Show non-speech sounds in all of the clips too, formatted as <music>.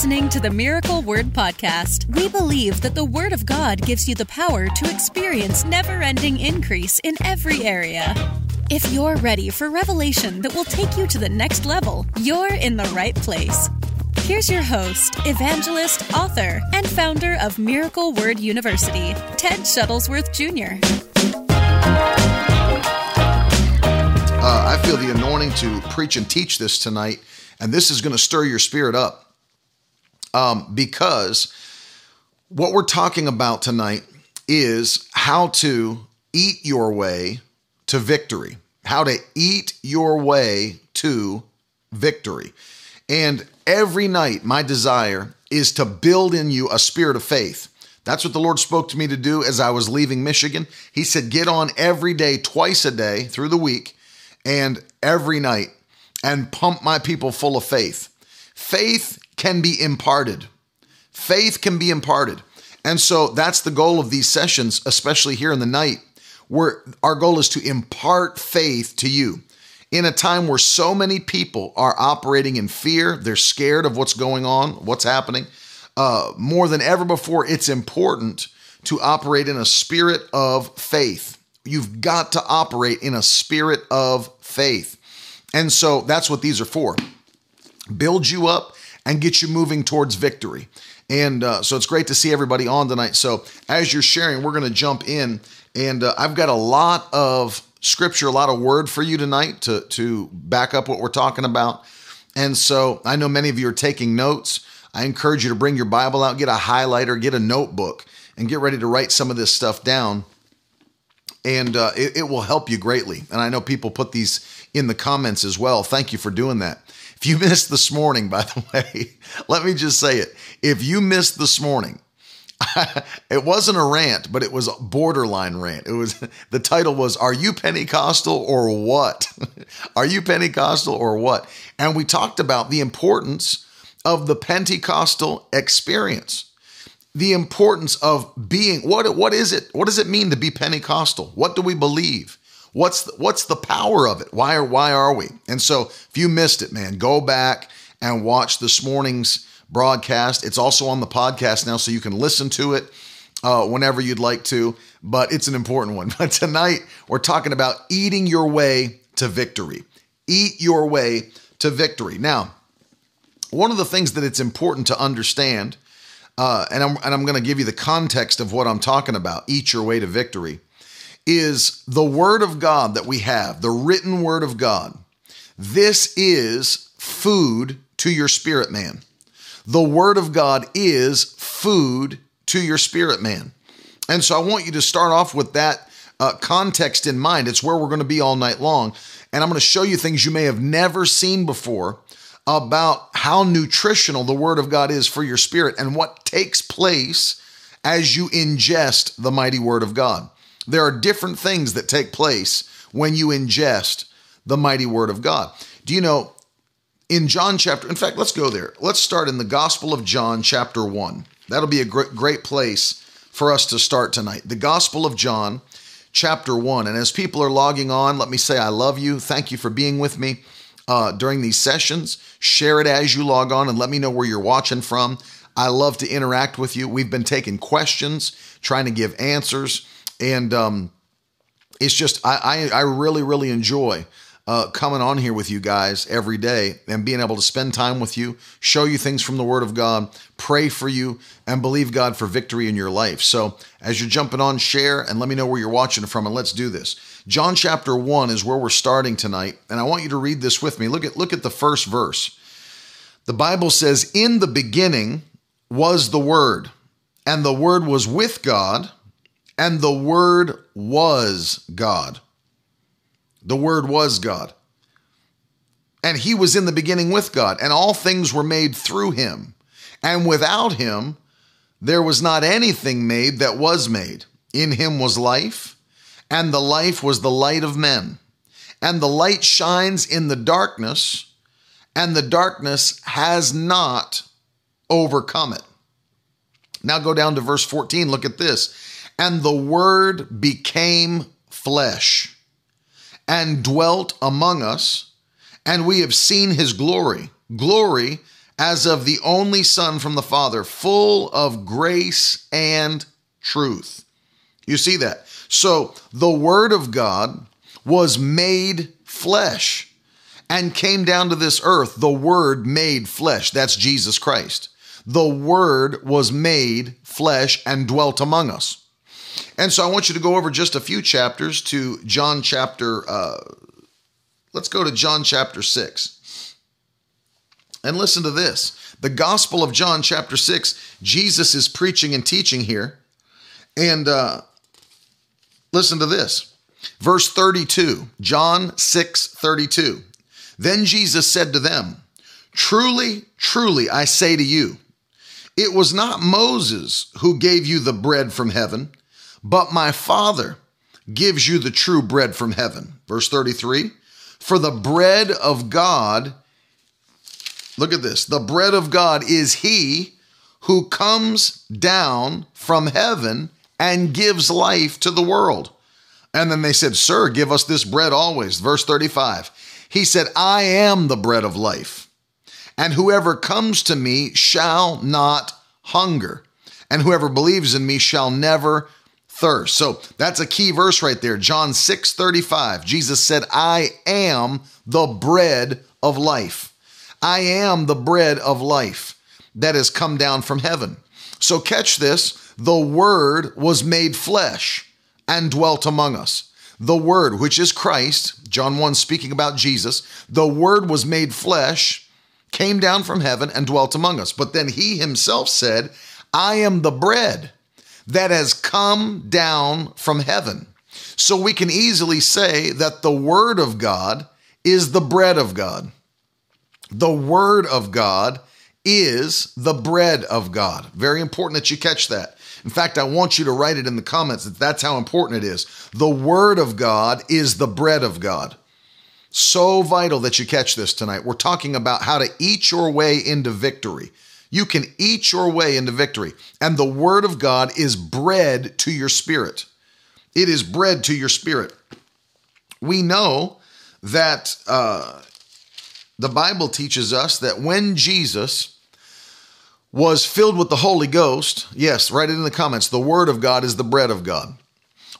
listening to the Miracle Word Podcast. We believe that the Word of God gives you the power to experience never ending increase in every area. If you're ready for revelation that will take you to the next level, you're in the right place. Here's your host, evangelist, author, and founder of Miracle Word University, Ted Shuttlesworth Jr. Uh, I feel the anointing to preach and teach this tonight, and this is going to stir your spirit up um, because what we're talking about tonight is how to eat your way to victory. How to eat your way to victory. And every night, my desire is to build in you a spirit of faith. That's what the Lord spoke to me to do as I was leaving Michigan. He said, Get on every day, twice a day through the week, and every night, and pump my people full of faith. Faith can be imparted. Faith can be imparted. And so that's the goal of these sessions, especially here in the night, where our goal is to impart faith to you. In a time where so many people are operating in fear, they're scared of what's going on, what's happening. Uh, more than ever before, it's important to operate in a spirit of faith. You've got to operate in a spirit of faith. And so that's what these are for. Build you up and get you moving towards victory. And uh, so it's great to see everybody on tonight. So as you're sharing, we're going to jump in, and uh, I've got a lot of scripture, a lot of word for you tonight to to back up what we're talking about. And so I know many of you are taking notes. I encourage you to bring your Bible out, get a highlighter, get a notebook, and get ready to write some of this stuff down. And uh, it, it will help you greatly. And I know people put these in the comments as well. Thank you for doing that. If you <laughs> missed this morning, by the way, let me just say it. If you missed this morning, <laughs> it wasn't a rant, but it was a borderline rant. It was <laughs> the title was Are you Pentecostal or what? Are you Pentecostal or what? And we talked about the importance of the Pentecostal experience. The importance of being what what is it? What does it mean to be Pentecostal? What do we believe? What's the, what's the power of it? Why are why are we? And so if you missed it, man, go back and watch this morning's broadcast. It's also on the podcast now, so you can listen to it uh, whenever you'd like to. But it's an important one. <laughs> But tonight we're talking about eating your way to victory. Eat your way to victory. Now, one of the things that it's important to understand, uh, and I'm and I'm going to give you the context of what I'm talking about. Eat your way to victory is the Word of God that we have, the written Word of God. This is food to your spirit man. The Word of God is food to your spirit man. And so I want you to start off with that uh, context in mind. It's where we're going to be all night long. And I'm going to show you things you may have never seen before about how nutritional the Word of God is for your spirit and what takes place as you ingest the mighty Word of God. There are different things that take place when you ingest the mighty word of God. Do you know in John chapter, in fact, let's go there. Let's start in the Gospel of John, chapter 1. That'll be a great, great place for us to start tonight. The Gospel of John, chapter 1. And as people are logging on, let me say I love you. Thank you for being with me uh, during these sessions. Share it as you log on and let me know where you're watching from. I love to interact with you. We've been taking questions, trying to give answers and um, it's just I, I, I really really enjoy uh, coming on here with you guys every day and being able to spend time with you, show you things from the Word of God, pray for you, and believe God for victory in your life. So as you're jumping on, share and let me know where you're watching from, and let's do this. John chapter one is where we're starting tonight, and I want you to read this with me. Look at look at the first verse. The Bible says, "In the beginning was the Word, and the Word was with God." And the Word was God. The Word was God. And he was in the beginning with God, and all things were made through him. And without him, there was not anything made that was made. In him was life, and the life was the light of men. And the light shines in the darkness, and the darkness has not overcome it. Now go down to verse 14. Look at this. And the Word became flesh and dwelt among us, and we have seen his glory glory as of the only Son from the Father, full of grace and truth. You see that? So the Word of God was made flesh and came down to this earth. The Word made flesh. That's Jesus Christ. The Word was made flesh and dwelt among us. And so I want you to go over just a few chapters to John chapter, uh, let's go to John chapter 6. And listen to this. The Gospel of John chapter 6, Jesus is preaching and teaching here. And uh, listen to this. Verse 32, John 6 32. Then Jesus said to them, Truly, truly, I say to you, it was not Moses who gave you the bread from heaven, but my Father gives you the true bread from heaven. Verse 33 For the bread of God, look at this, the bread of God is he who comes down from heaven and gives life to the world. And then they said, Sir, give us this bread always. Verse 35 he said, I am the bread of life, and whoever comes to me shall not hunger, and whoever believes in me shall never thirst. So that's a key verse right there. John 6 35. Jesus said, I am the bread of life. I am the bread of life that has come down from heaven. So catch this the Word was made flesh and dwelt among us. The Word, which is Christ, John 1 speaking about Jesus, the Word was made flesh, came down from heaven, and dwelt among us. But then he himself said, I am the bread that has come down from heaven. So we can easily say that the Word of God is the bread of God. The Word of God is the bread of God. Very important that you catch that. In fact, I want you to write it in the comments that that's how important it is. The Word of God is the bread of God. So vital that you catch this tonight. We're talking about how to eat your way into victory. You can eat your way into victory, and the Word of God is bread to your spirit. It is bread to your spirit. We know that uh, the Bible teaches us that when Jesus was filled with the Holy Ghost, yes, write it in the comments. The Word of God is the bread of God.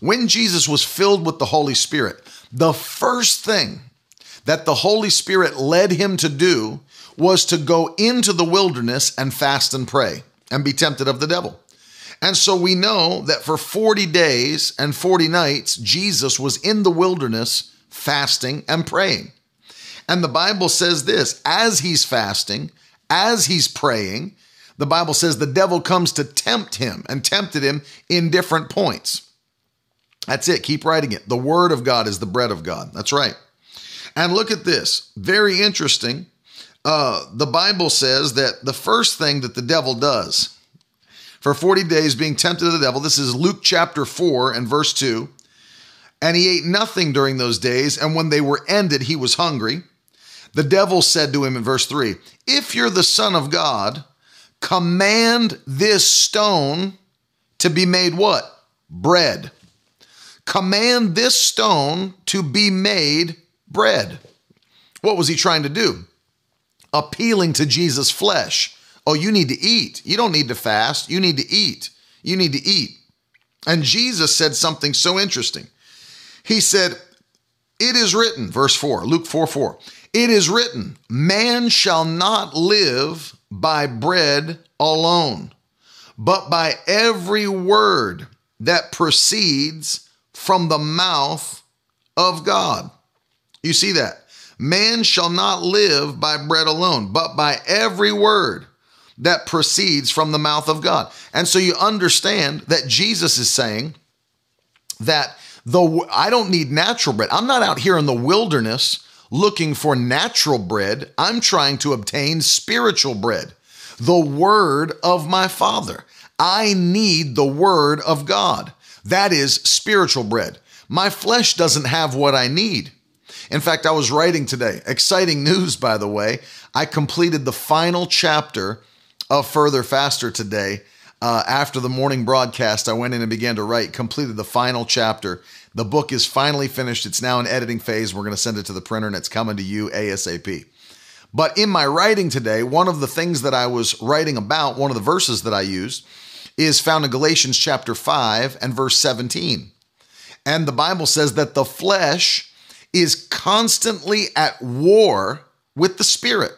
When Jesus was filled with the Holy Spirit, the first thing that the Holy Spirit led him to do was to go into the wilderness and fast and pray and be tempted of the devil. And so we know that for 40 days and 40 nights, Jesus was in the wilderness fasting and praying. And the Bible says this as he's fasting, as he's praying, the Bible says the devil comes to tempt him and tempted him in different points. That's it. Keep writing it. The word of God is the bread of God. That's right. And look at this. Very interesting. Uh, the Bible says that the first thing that the devil does for 40 days being tempted of the devil, this is Luke chapter 4 and verse 2. And he ate nothing during those days, and when they were ended, he was hungry. The devil said to him in verse 3 If you're the Son of God, command this stone to be made what? Bread. Command this stone to be made bread. What was he trying to do? Appealing to Jesus' flesh. Oh, you need to eat. You don't need to fast. You need to eat. You need to eat. And Jesus said something so interesting. He said, It is written, verse 4, Luke 4 4, it is written, man shall not live by bread alone, but by every word that proceeds from the mouth of God. You see that? Man shall not live by bread alone, but by every word that proceeds from the mouth of God. And so you understand that Jesus is saying that though I don't need natural bread, I'm not out here in the wilderness looking for natural bread. I'm trying to obtain spiritual bread, the word of my Father. I need the word of God. That is spiritual bread. My flesh doesn't have what I need. In fact, I was writing today. Exciting news, by the way. I completed the final chapter of Further Faster today. Uh, after the morning broadcast, I went in and began to write, completed the final chapter. The book is finally finished. It's now in editing phase. We're going to send it to the printer and it's coming to you ASAP. But in my writing today, one of the things that I was writing about, one of the verses that I used, is found in Galatians chapter 5 and verse 17. And the Bible says that the flesh is constantly at war with the spirit.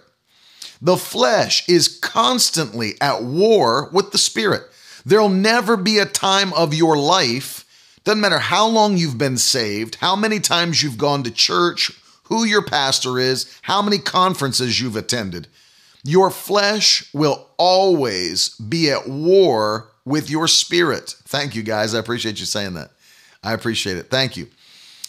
The flesh is constantly at war with the spirit. There'll never be a time of your life, doesn't matter how long you've been saved, how many times you've gone to church, who your pastor is, how many conferences you've attended. Your flesh will always be at war with your spirit. Thank you, guys. I appreciate you saying that. I appreciate it. Thank you.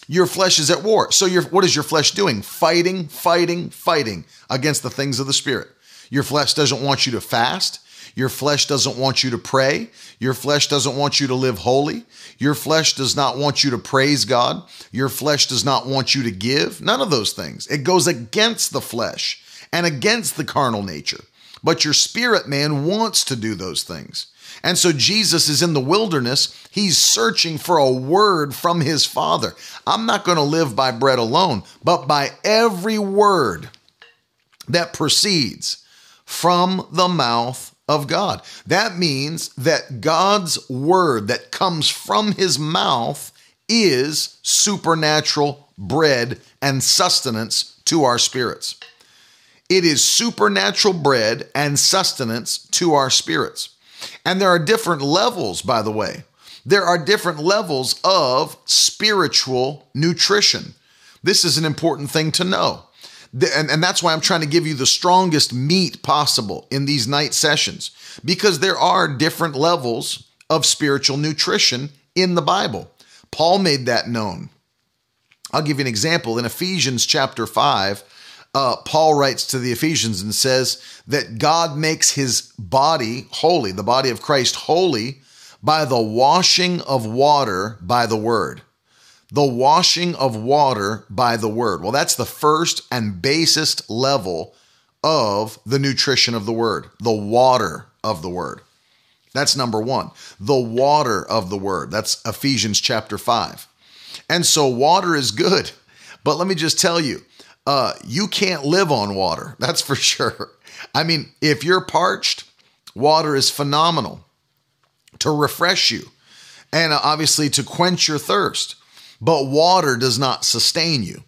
Your flesh is at war. So your what is your flesh doing? Fighting, fighting, fighting against the things of the spirit. Your flesh doesn't want you to fast. Your flesh doesn't want you to pray. Your flesh doesn't want you to live holy. Your flesh does not want you to praise God. Your flesh does not want you to give. None of those things. It goes against the flesh and against the carnal nature. But your spirit man wants to do those things. And so Jesus is in the wilderness. He's searching for a word from his Father. I'm not going to live by bread alone, but by every word that proceeds from the mouth of God. That means that God's word that comes from his mouth is supernatural bread and sustenance to our spirits. It is supernatural bread and sustenance to our spirits. And there are different levels, by the way. There are different levels of spiritual nutrition. This is an important thing to know. And, and that's why I'm trying to give you the strongest meat possible in these night sessions, because there are different levels of spiritual nutrition in the Bible. Paul made that known. I'll give you an example. In Ephesians chapter 5, uh, Paul writes to the Ephesians and says that God makes his body holy, the body of Christ holy, by the washing of water by the word. The washing of water by the word. Well, that's the first and basest level of the nutrition of the word, the water of the word. That's number one. The water of the word. That's Ephesians chapter 5. And so water is good. But let me just tell you, uh, you can't live on water. <laughs> That's for sure. I mean, if you're parched, water is phenomenal to refresh you and uh, obviously to quench your thirst. But water does not sustain you.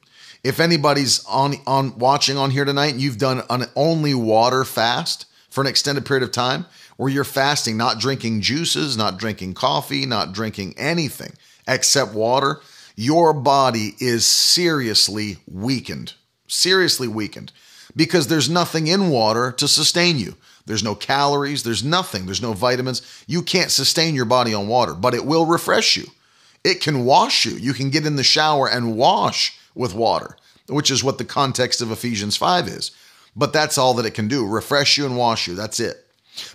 If anybody's on on watching on here tonight and you've done an only water fast for an extended period of time, where you're fasting, not drinking juices, not drinking coffee, not drinking anything except water, your body is seriously weakened seriously weakened because there's nothing in water to sustain you. There's no calories, there's nothing, there's no vitamins. You can't sustain your body on water, but it will refresh you. It can wash you. You can get in the shower and wash with water, which is what the context of Ephesians 5 is. But that's all that it can do refresh you and wash you. That's it.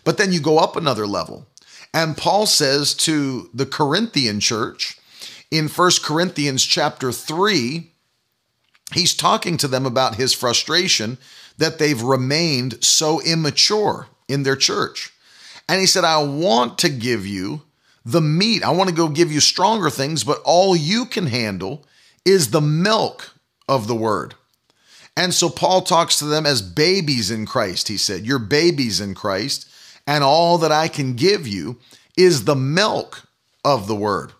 But then you go up another level. And Paul says to the Corinthian church in 1 Corinthians chapter 3, he's talking to them about his frustration that they've remained so immature in their church. And he said, I want to give you the meat. I want to go give you stronger things, but all you can handle is the milk of the word. And so Paul talks to them as babies in Christ. He said, You're babies in Christ, and all that I can give you is the milk of the word.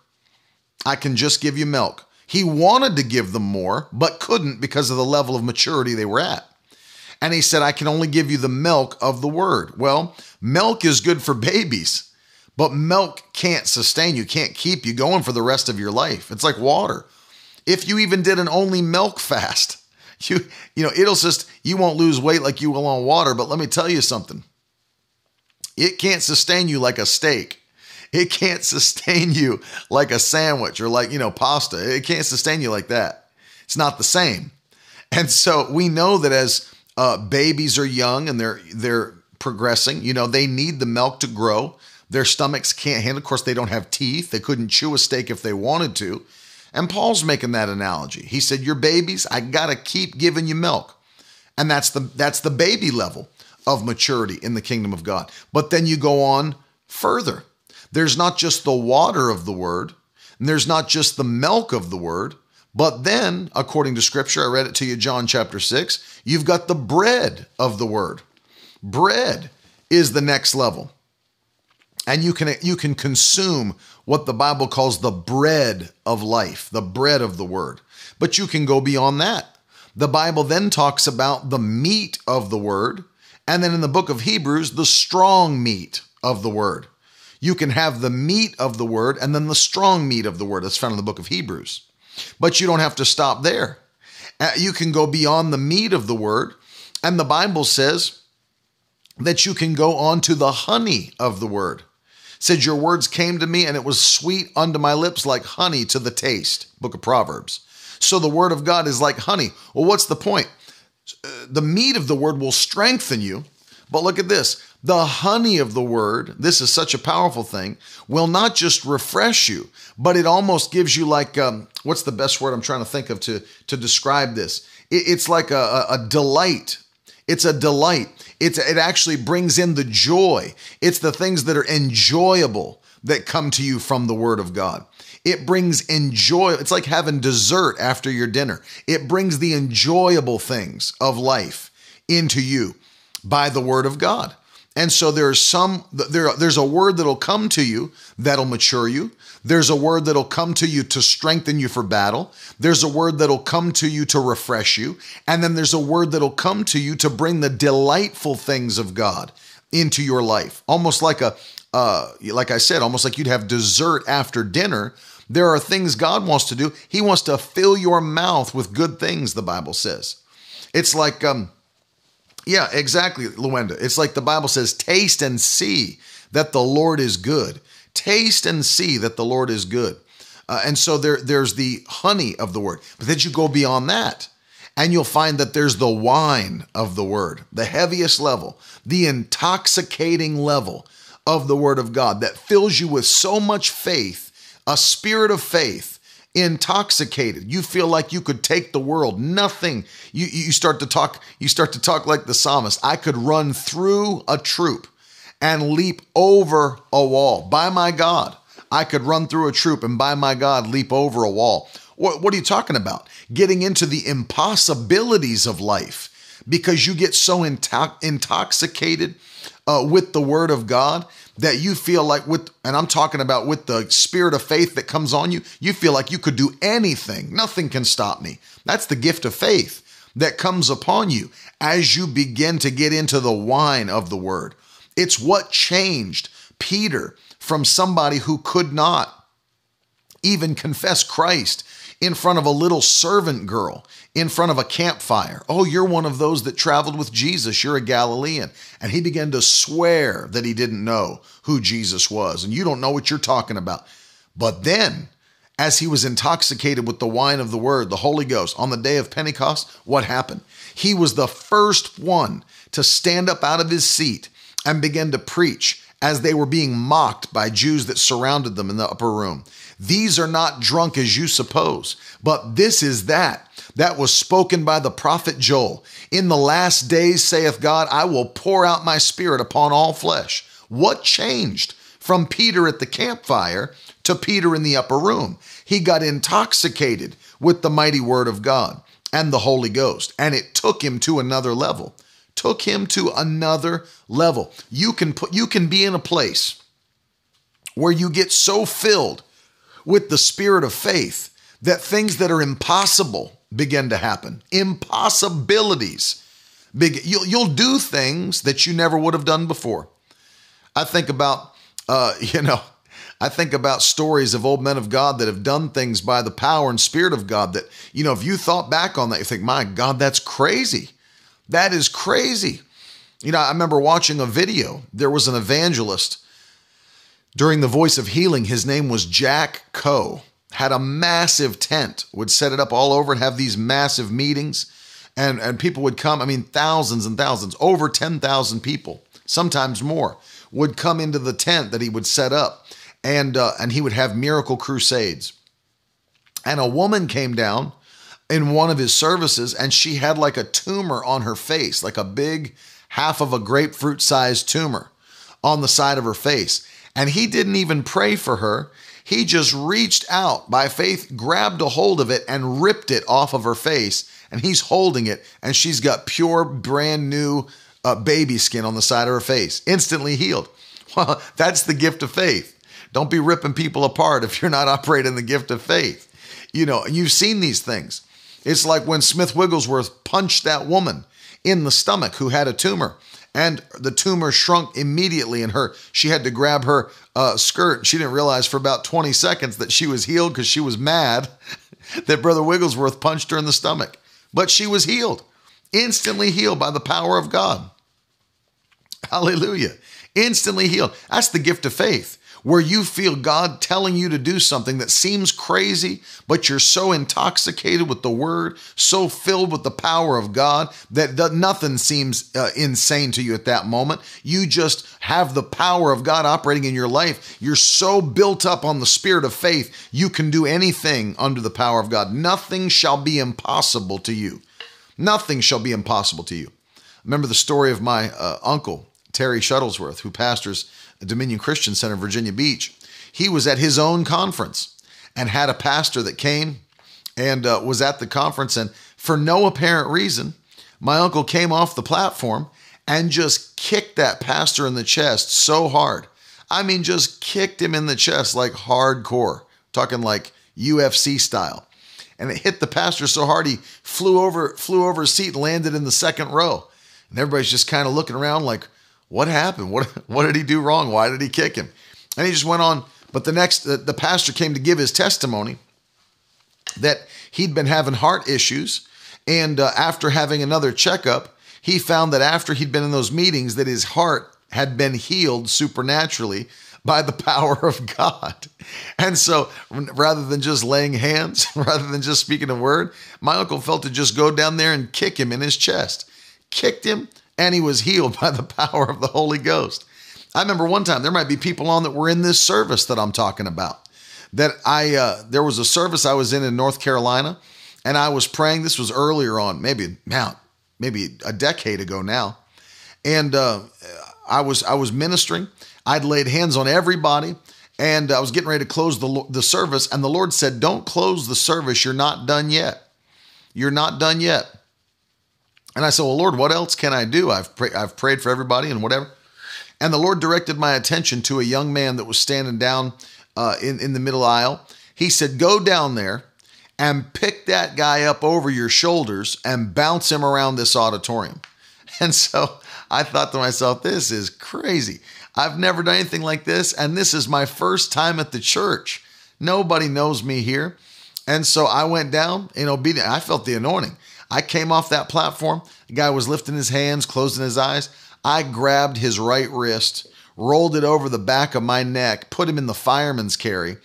I can just give you milk. He wanted to give them more, but couldn't because of the level of maturity they were at. And he said, I can only give you the milk of the word. Well, milk is good for <laughs> babies, but milk can't sustain you, can't keep you going for the rest of your life. It's like water. If you even did an only milk <laughs> fast, you you know, it'll just you won't lose weight like you will on water, but let me tell you something. It can't sustain you like a steak. It can't sustain you like a sandwich or like, you know, pasta. It can't sustain you like that. It's not the same. And so we know that as uh, babies are young and they're they're progressing, you know, they need the milk to grow. Their stomachs can't handle. Of course, they don't have teeth. They couldn't chew a steak if they wanted to. And Paul's making that analogy. He said, "You're babies, I gotta keep giving you milk," and that's the that's the baby level of maturity in the kingdom of God. But then you go on further. There's not just the water of the word, and there's not just the milk of the word, But then, according to scripture, I read it to you, John chapter 6, you've got the bread of the word. Bread is the next level. And you can you can consume what the Bible calls the bread of life, the bread of the word. But you can go beyond that. The Bible then talks about the meat of the word, and then in the book of Hebrews, the strong meat of the word. You can have the meat of the word and then the strong meat of the word. That's found in the book of Hebrews. But you don't have to stop there. Uh, you can go beyond the meat of the word. And the Bible says that you can go on to the honey of the word. Said, Your words came to me, and it was sweet unto my lips like honey to the taste. Book of Proverbs. So the word of God is like honey. Well, what's the point? Uh, the meat of the word will strengthen you. But look at this the honey of the word, this is such a powerful thing, will not just refresh you, but it almost gives you like, um, what's the best word I'm trying to think of to, to describe this? It, it's like a, a, a delight. It's a delight. It's, it actually brings in the joy. It's the things that are enjoyable that come to you from the word of God. It brings enjoy. It's like having dessert after your dinner. It brings the enjoyable things of life into you by the word of God. And so there's some there there's a word that'll come to you that'll mature you. There's a word that'll come to you to strengthen you for battle. There's a word that'll come to you to refresh you. And then there's a word that'll come to you to bring the delightful things of God into your life. Almost like a uh, like I said, almost like you'd have dessert after dinner. There are things God wants to do. He wants to fill your mouth with good things, the Bible says. It's like um yeah, exactly, Luenda. It's like the Bible says, taste and see that the Lord is good. Taste and see that the Lord is good. Uh, and so there, there's the honey of the word. But then you go beyond that, and you'll find that there's the wine of the word, the heaviest level, the intoxicating level of the word of God that fills you with so much faith, a spirit of faith intoxicated. You feel like you could take the world. Nothing. You you start to talk you start to talk like the psalmist. I could run through a troop and leap over a wall. By my God, I could run through a troop and by my God leap over a wall. What, what are you talking about? Getting into the impossibilities of life because you get so intoxicated uh, with the word of God that you feel like with and I'm talking about with the spirit of faith that comes on you, you feel like you could do anything. Nothing can stop me. That's the gift of faith that comes upon you as you begin to get into the wine of the word. It's what changed Peter from somebody who could not even confess Christ in front of a little servant girl in front of a campfire. Oh, you're one of those that traveled with Jesus. You're a Galilean. And he began to swear that he didn't know who Jesus was. And you don't know what you're talking about. But then, as he was intoxicated with the wine of the word, the Holy Ghost, on the day of Pentecost, what happened? He was the first one to stand up out of his seat and begin to preach as they were being mocked by Jews that surrounded them in the upper room. These are not drunk as you suppose, but this is that that was spoken by the prophet Joel. In the last days, saith God, I will pour out my spirit upon all flesh. What changed from Peter at the campfire to Peter in the upper room? He got intoxicated with the mighty word of God and the Holy Ghost, and it took him to another level. Took him to another level. You can put you can be in a place where you get so filled with the spirit of faith that things that are impossible begin to happen. Impossibilities. Big, you'll, you'll do things that you never would have done before. I think about, uh, <laughs> you know, I think about stories of old men of God that have done things by the power and spirit of God that, you know, if you thought back on that, you think, my God, that's crazy. That is crazy. You know, I remember watching a video. There was an evangelist during the Voice of Healing. His name was Jack Coe had a massive tent, would set it up all over and have these massive meetings. And, and people would come, I mean, thousands and thousands, over 10,000 people, sometimes more, would come into the tent that he would set up. And, uh, and he would have miracle crusades. And a woman came down in one of his services and she had like a tumor on her face, like a big half of a grapefruit sized tumor on the side of her face. And he didn't even pray for her. He just reached out by faith, grabbed a hold of it, and ripped it off of her face. And he's holding it, and she's got pure, brand new uh, baby skin on the side of her face, instantly healed. <laughs> Well, that's the gift of faith. Don't be ripping people apart if you're not <laughs> operating the gift of faith. You know, you've seen these things. It's like when Smith Wigglesworth punched that woman in the stomach who had a tumor and the tumor shrunk immediately in her. She had to grab her uh, skirt. She didn't realize for about 20 seconds that she was healed because she was mad <laughs> that brother wigglesworth punched her in the stomach. But she was healed instantly healed by the power of god. Hallelujah. Instantly healed. That's the gift of faith where you feel God telling you to do something that seems crazy, but you're so intoxicated with the word, so filled with the power of God that nothing seems uh, insane to you at that moment. You just have the power of God operating in your life. You're so built up on the spirit of faith, you can do anything under the power of God. Nothing shall be impossible to you. Nothing shall be impossible to you. Remember the story of my uh, uncle, Terry Shuttlesworth, who pastors Dominion Christian Center, Virginia Beach, he was at his own conference and had a pastor that came and uh, was at the conference. And for no apparent reason, my uncle came off the platform and just kicked that pastor in the chest so hard. I mean, just kicked him in the chest like hardcore, talking like UFC style. And it hit the pastor so hard he flew over, flew over his seat and landed in the second row. And everybody's just kind of looking around like, what happened? What what did he do wrong? Why did he kick him? And he just went on. But the next, the, the pastor came to give his testimony that he'd been having heart issues, and uh, after having another checkup, he found that after he'd been in those meetings, that his heart had been healed supernaturally by the <laughs> power of God. And so rather than just laying hands, <laughs> rather than just speaking a word, my uncle felt to just go down there and kick him in his chest. Kicked him and he was healed <laughs> by the power of the Holy Ghost. I remember one time there might be people on that were in this service that I'm talking about. That I uh, there was a service I was in in North Carolina, and I was praying. This was earlier on, maybe now, maybe a decade ago now, and uh, I was I was ministering. I'd laid hands on everybody, and I was getting ready to close the the service, and the Lord said, "Don't close the service. You're not done yet. You're not done yet." And I said, Well, Lord, what else can I do? I've, pray- I've prayed for everybody and whatever. And the Lord directed my attention to a young man that was standing down uh, in, in the middle aisle. He said, Go down there and pick that guy up over your shoulders and bounce him around this auditorium. <laughs> And so I thought to myself, This is crazy. I've never done anything like this. And this is my first time at the church. Nobody knows me here. And so I went down in obedience. I felt the anointing. I came off that platform. The guy was lifting his hands, closing his eyes. I grabbed his right wrist, rolled it over the back of my neck, put him in the fireman's carry,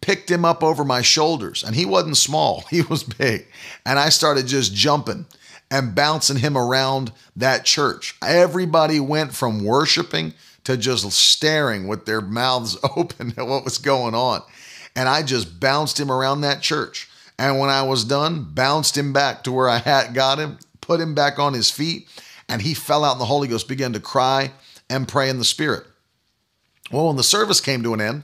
picked him up over my shoulders. And he wasn't small, <laughs> he was big. And I started just jumping and bouncing him around that church. Everybody went from worshiping to just staring with their mouths <laughs> open at what was going on. And I just bounced him around that church. And when I was done, bounced him back to where I had got him, put him back on his feet, and he fell out in the Holy Ghost, began to cry and pray in the Spirit. Well, when the service came to an end,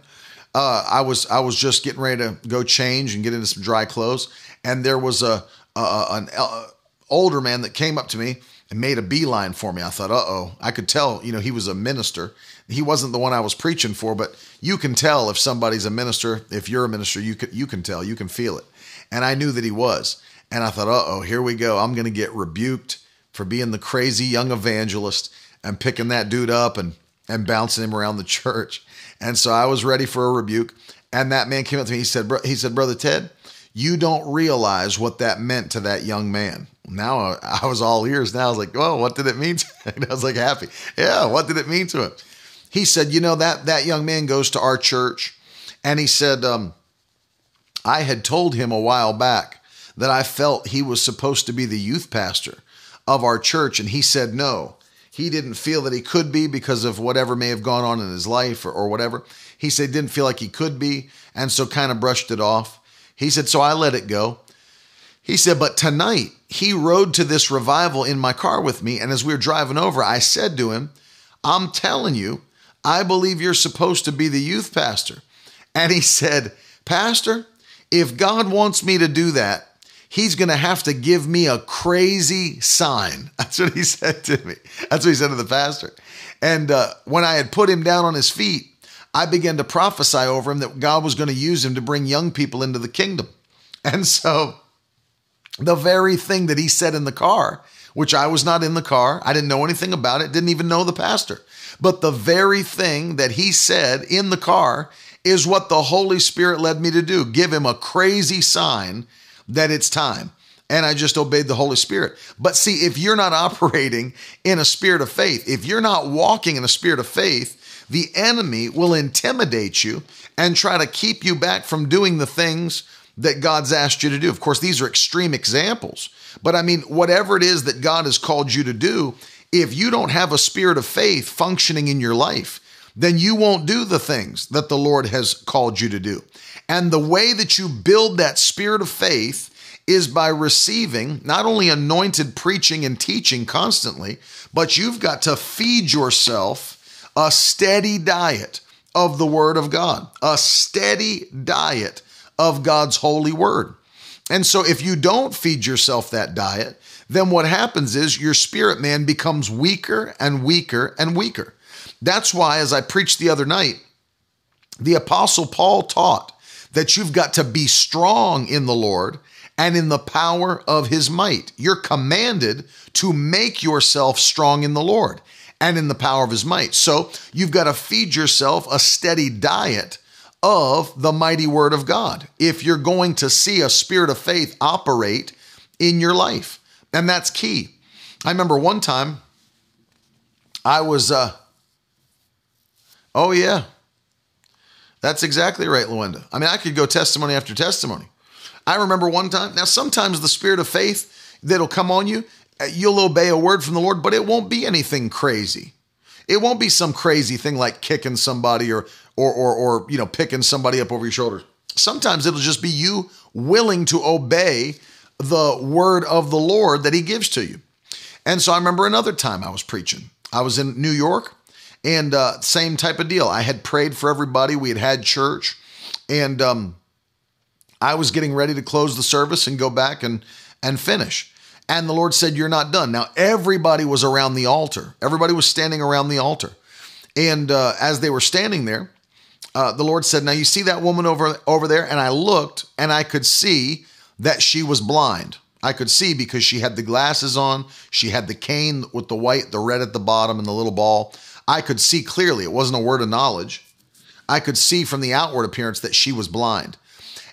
uh, I was I was just getting ready to go change and get into some dry clothes, and there was a, a an a, older man that came up to me and made a beeline for me. I thought, uh oh, I could tell, you know, he was a minister. He wasn't the one I was preaching for, but you can tell if somebody's a minister. If you're a minister, you can you can tell, you can feel it. And I knew that he was. And I thought, uh oh, here we go. I'm going to get rebuked for being the crazy young evangelist and picking that dude up and, and bouncing him around the church. And so I was ready for a rebuke. And that man came up to me. He said, he said, Brother Ted, you don't realize what that meant to that young man. Now I was all ears. Now I was like, oh, what did it mean? To <laughs> I was like happy. Yeah, what did it mean to him? He said, you know, that that young man goes to our church. And he said, um, I had told him a while back that I felt he was supposed to be the youth pastor of our church, and he said no. He didn't feel that he could be because of whatever may have gone on in his life or, or whatever. He said he didn't feel like he could be, and so kind of brushed it off. He said, So I let it go. He said, But tonight he rode to this revival in my car with me, and as we were driving over, I said to him, I'm telling you, I believe you're supposed to be the youth pastor. And he said, Pastor, if God wants me to do that, he's going to have to give me a crazy sign. <laughs> That's what he said to me. That's what he said to the pastor. And uh, when I had put him down on his feet, I began to prophesy over him that God was going to use him to bring young people into the kingdom. <laughs> And so the very thing that he said in the car, which I was not in the car, I didn't know anything about it, didn't even know the pastor. But the very thing that he said in the car is what the Holy Spirit led me to do give him a crazy sign that it's time. And I just obeyed the Holy Spirit. But see, if you're not <laughs> operating in a spirit of faith, if you're not walking in a spirit of faith, the enemy will intimidate you and try to keep you back from doing the things that God's asked you to do. Of course, these are extreme examples, but I mean, whatever it is that God has called you to do, if you don't have a spirit of faith functioning in your life, then you won't do the things that the Lord has called you to do. And the way that you build that spirit of faith is by receiving not only anointed preaching and teaching constantly, but you've got to feed yourself a steady diet of the Word of God, a steady diet of God's holy word. And so if you don't feed yourself that diet, then what happens is your spirit man becomes weaker and weaker and weaker. That's why, as I preached the other night, the Apostle Paul taught that you've got to be strong in the Lord and in the power of his might. You're commanded to make yourself strong in the Lord and in the power of his might. So you've got to feed yourself a steady diet of the mighty word of God if you're going to see a spirit of faith operate in your life. And that's key. I remember one time I was, uh, oh, yeah, that's exactly right, Luenda. I mean, I could go testimony after testimony. I remember one time, now sometimes the spirit of faith that'll come on you, uh, you'll obey a word from the Lord, but it won't be anything crazy. It won't be some crazy thing like kicking somebody or or or or you know picking somebody up over your shoulder. Sometimes it'll just be you willing to obey the word of the Lord that he gives to you. And so I remember another time I was preaching. I was in New York and uh, same type of deal. I had prayed for everybody. We had had church and um, I was getting ready to close the service and go back and and finish. And the Lord said, You're not done. Now, everybody was around the altar. Everybody was standing around the altar. And uh, as they were standing there, uh, the Lord said, Now you see that woman over, over there? And I looked and I could see that she was blind. I could see because she had the glasses on, she had the cane with the white, the red at the bottom, and the little ball. I could see clearly. It wasn't a word of knowledge. I could see from the outward appearance that she was blind.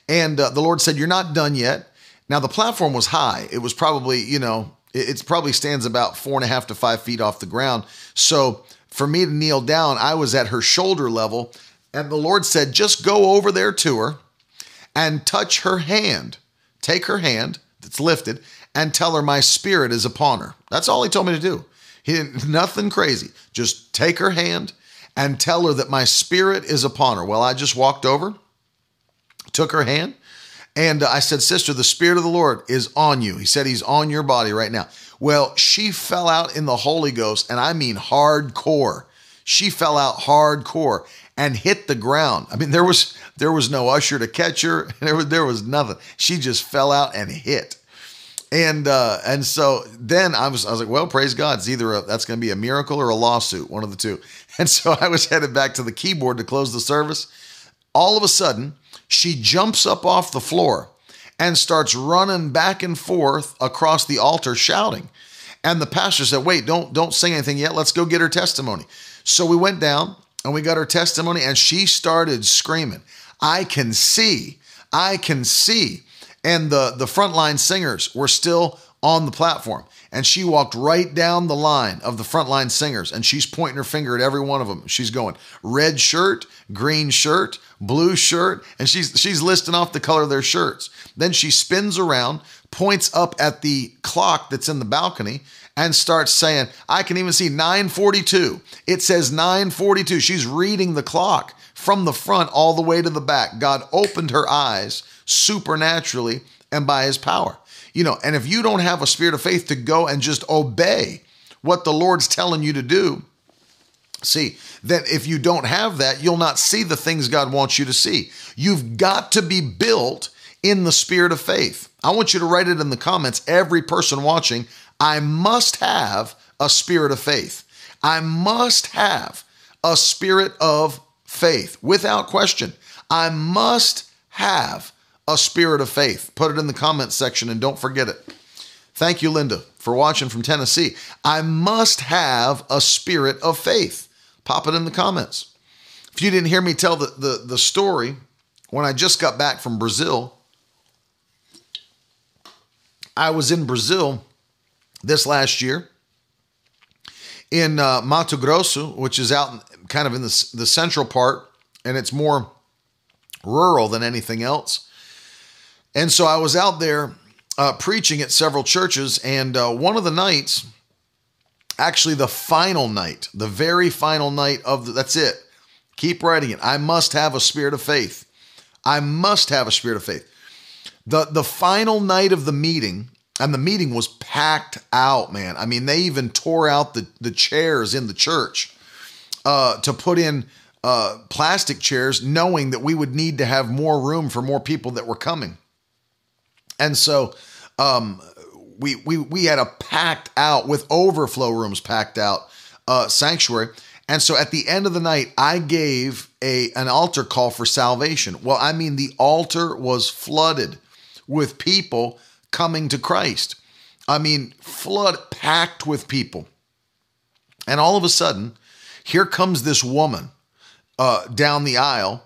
And uh, the Lord said, You're not done yet. Now, the platform was high. It was probably, you know, it, it probably stands about four and a half to five feet off the ground. So for me to kneel down, I was at her shoulder level and the Lord said, just go over there to her and touch her hand. Take her hand that's lifted and tell her my spirit is upon her. That's all he told me to do. He didn't, <laughs> nothing crazy. Just take her hand and tell her that my spirit is upon her. Well, I just walked over, took her hand, and I said, Sister, the Spirit of the Lord is on you. He said, He's on your body right now. Well, she fell out in the Holy Ghost, and I mean hardcore. She fell out hardcore and hit the ground. I mean, there was there was no usher to catch her. <laughs> There was there was nothing. She just fell out and hit. And uh, and so then I was I was like, well, praise God. It's either a, that's going to be a miracle or a lawsuit, one of the two. <laughs> And so I was headed back to the keyboard to close the service. All of a sudden, she jumps up off the floor and starts running back and forth across the altar shouting. And the pastor said, "Wait, don't don't sing anything yet. Let's go get her testimony." So we went down and we got her testimony, and she started screaming, I can see, I can see. And the, the frontline singers were still on the platform. And she walked right down the line of the frontline singers and she's pointing her finger at every one of them. She's going red shirt, green shirt, blue shirt, and she's she's listing off the color of their shirts. Then she spins around, points up at the clock that's in the balcony and starts saying, I can even see 942. It says 942. She's reading the clock from the front all the way to the back. God opened her eyes supernaturally and by his power. You know, and if you don't have a spirit of faith to go and just obey what the Lord's telling you to do, see, then if you don't have that, you'll not see the things God wants you to see. You've got to be built in the spirit of faith. I want you to write it in the comments, every person watching. I must have a spirit of faith. I must have a spirit of faith without question. I must have a spirit of faith. Put it in the comments section and don't forget it. Thank you, Linda, for watching from Tennessee. I must have a spirit of faith. Pop it in the comments. If you didn't hear me tell the, the, the story, when I just got back from Brazil, I was in Brazil this last year in uh, Mato Grosso, which is out kind of in the, the central part, and it's more rural than anything else. And so I was out there uh, preaching at several churches, and uh, one of the nights, actually the final night, the very final night of the, that's it. Keep writing it. I must have a spirit of faith. I must have a spirit of faith. The the final night of the meeting, and the meeting was packed out, man. I mean, they even tore out the, the chairs in the church uh, to put in uh, plastic chairs, knowing that we would need to have more room for more people that were coming. And so um, we we we had a packed out with overflow rooms packed out uh, sanctuary. And so at the end of the night, I gave a an altar call for salvation. Well, I mean the altar was flooded with people coming to Christ. I mean, flood packed with people. And all of a sudden, here comes this woman uh, down the aisle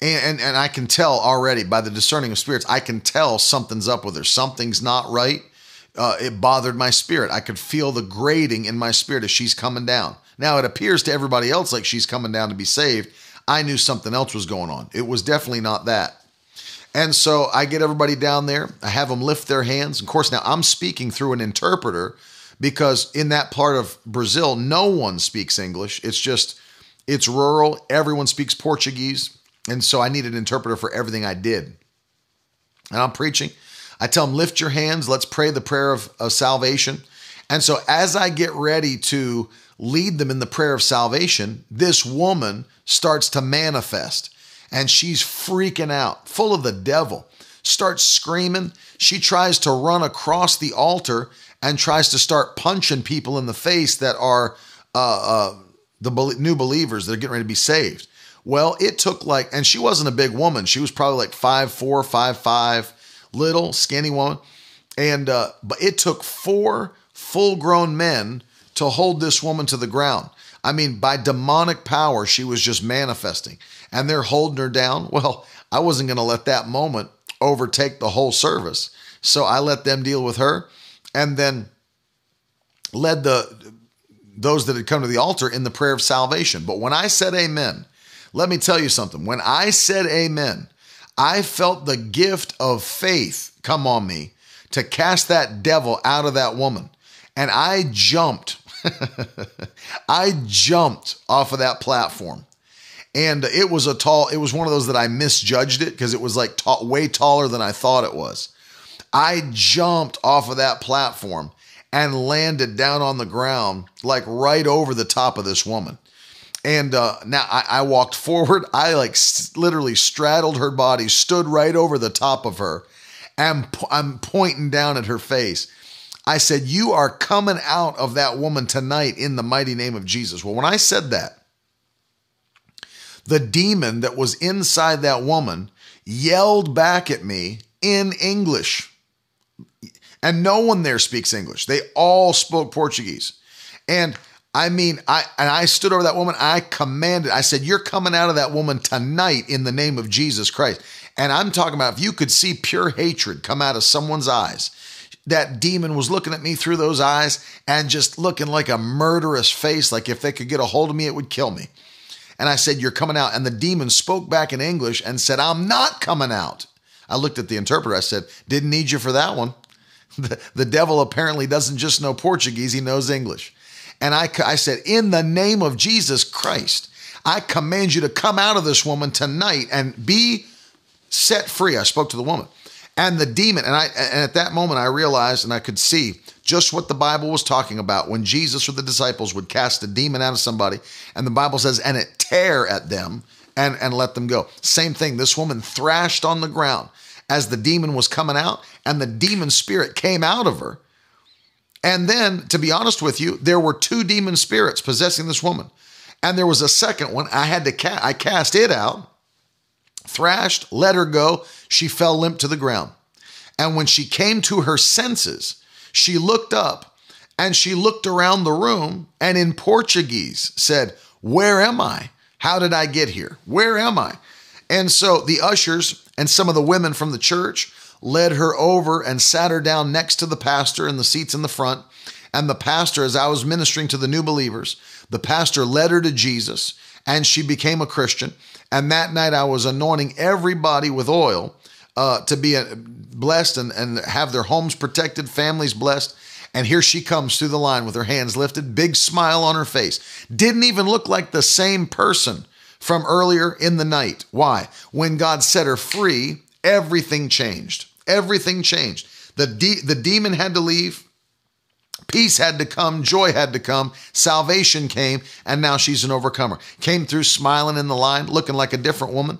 and, and, and I can tell already by the discerning of spirits, I can tell something's up with her. Something's not right. Uh, it bothered my spirit. I could feel the grating in my spirit as she's coming down. Now it appears to everybody else like she's coming down to be saved. I knew something else was going on. It was definitely not that. And so I get everybody down there. I have them lift their hands. Of course, now I'm speaking through an interpreter because in that part of Brazil, no one speaks English. It's just, it's rural. Everyone speaks Portuguese. And so I need an interpreter for everything I did. And I'm preaching. I tell them, lift your hands. Let's pray the prayer of, of salvation. And so as I get ready to lead them in the prayer of salvation, this woman starts to manifest and she's freaking out, full of the devil, starts screaming. She tries to run across the altar and tries to start punching people in the face that are uh, uh, the new believers that are getting ready to be saved. Well, it took like, and she wasn't a big woman. She was probably like five four, five five, little skinny woman, and uh, but it took four full grown men to hold this woman to the ground. I mean, by demonic power, she was just manifesting, and they're holding her down. Well, I wasn't going to let that moment overtake the whole service, so I let them deal with her, and then led the those that had come to the altar in the prayer of salvation. But when I said amen, let me tell you something. When I said amen, I felt the gift of faith come on me to cast that devil out of that woman. And I jumped. <laughs> I jumped off of that platform. And it was a tall, it was one of those that I misjudged it because it was like way taller than I thought it was. I jumped off of that platform and landed down on the ground, like right over the top of this woman. And uh, now I, I, walked forward. I like s- literally straddled her body, stood right over the top of her, and po- I'm pointing down at her face. I said, You are coming out of that woman tonight in the mighty name of Jesus. Well, when I said that, the demon that was inside that woman yelled back at me in English. And no one there speaks English. They all spoke Portuguese. And I mean, I and I stood over that woman. I commanded. I said, "You're coming out of that woman tonight in the name of Jesus Christ." And I'm talking about if you could see pure hatred come out of someone's eyes. That demon was looking at me through those eyes and just looking like a murderous face, like if they could get a hold of me, it would kill me. And I said, You're coming out. And the demon spoke back in English and said, I'm not coming out. I looked at the interpreter. I said, Didn't need you for that one. The, devil apparently doesn't just know Portuguese, he knows English. And I, I said, In the name of Jesus Christ, I command you to come out of this woman tonight and be set free. I spoke to the woman. And the demon, and I and at that moment I realized and I could see just what the Bible was talking about when Jesus or the disciples would cast a demon out of somebody, and the Bible says, and it tear at them and, and let them go. Same thing. This woman thrashed on the ground as the demon was coming out, and the demon spirit came out of her. And then, to be honest with you, there were two demon spirits possessing this woman. And there was a second one. I had to ca- I cast it out, thrashed, let her go. She fell limp to the ground. And when she came to her senses, she looked up and she looked around the room and in Portuguese said, Where am I? How did I get here? Where am I? And so the ushers and some of the women from the church led her over and sat her down next to the pastor in the seats in the front. And the pastor, as I was ministering to the new believers, the pastor led her to Jesus and she became a Christian. And that night I was anointing everybody with oil uh, to be blessed and, and have their homes protected, families blessed. And here she comes through the line with her hands lifted, big smile on her face. Didn't even look like the same person from earlier in the night. Why? When God set her free, everything changed. Everything changed. The, de- the demon had to leave. Peace had to come, joy had to come, salvation came, and now she's an overcomer. Came through smiling in the line, looking like a different woman.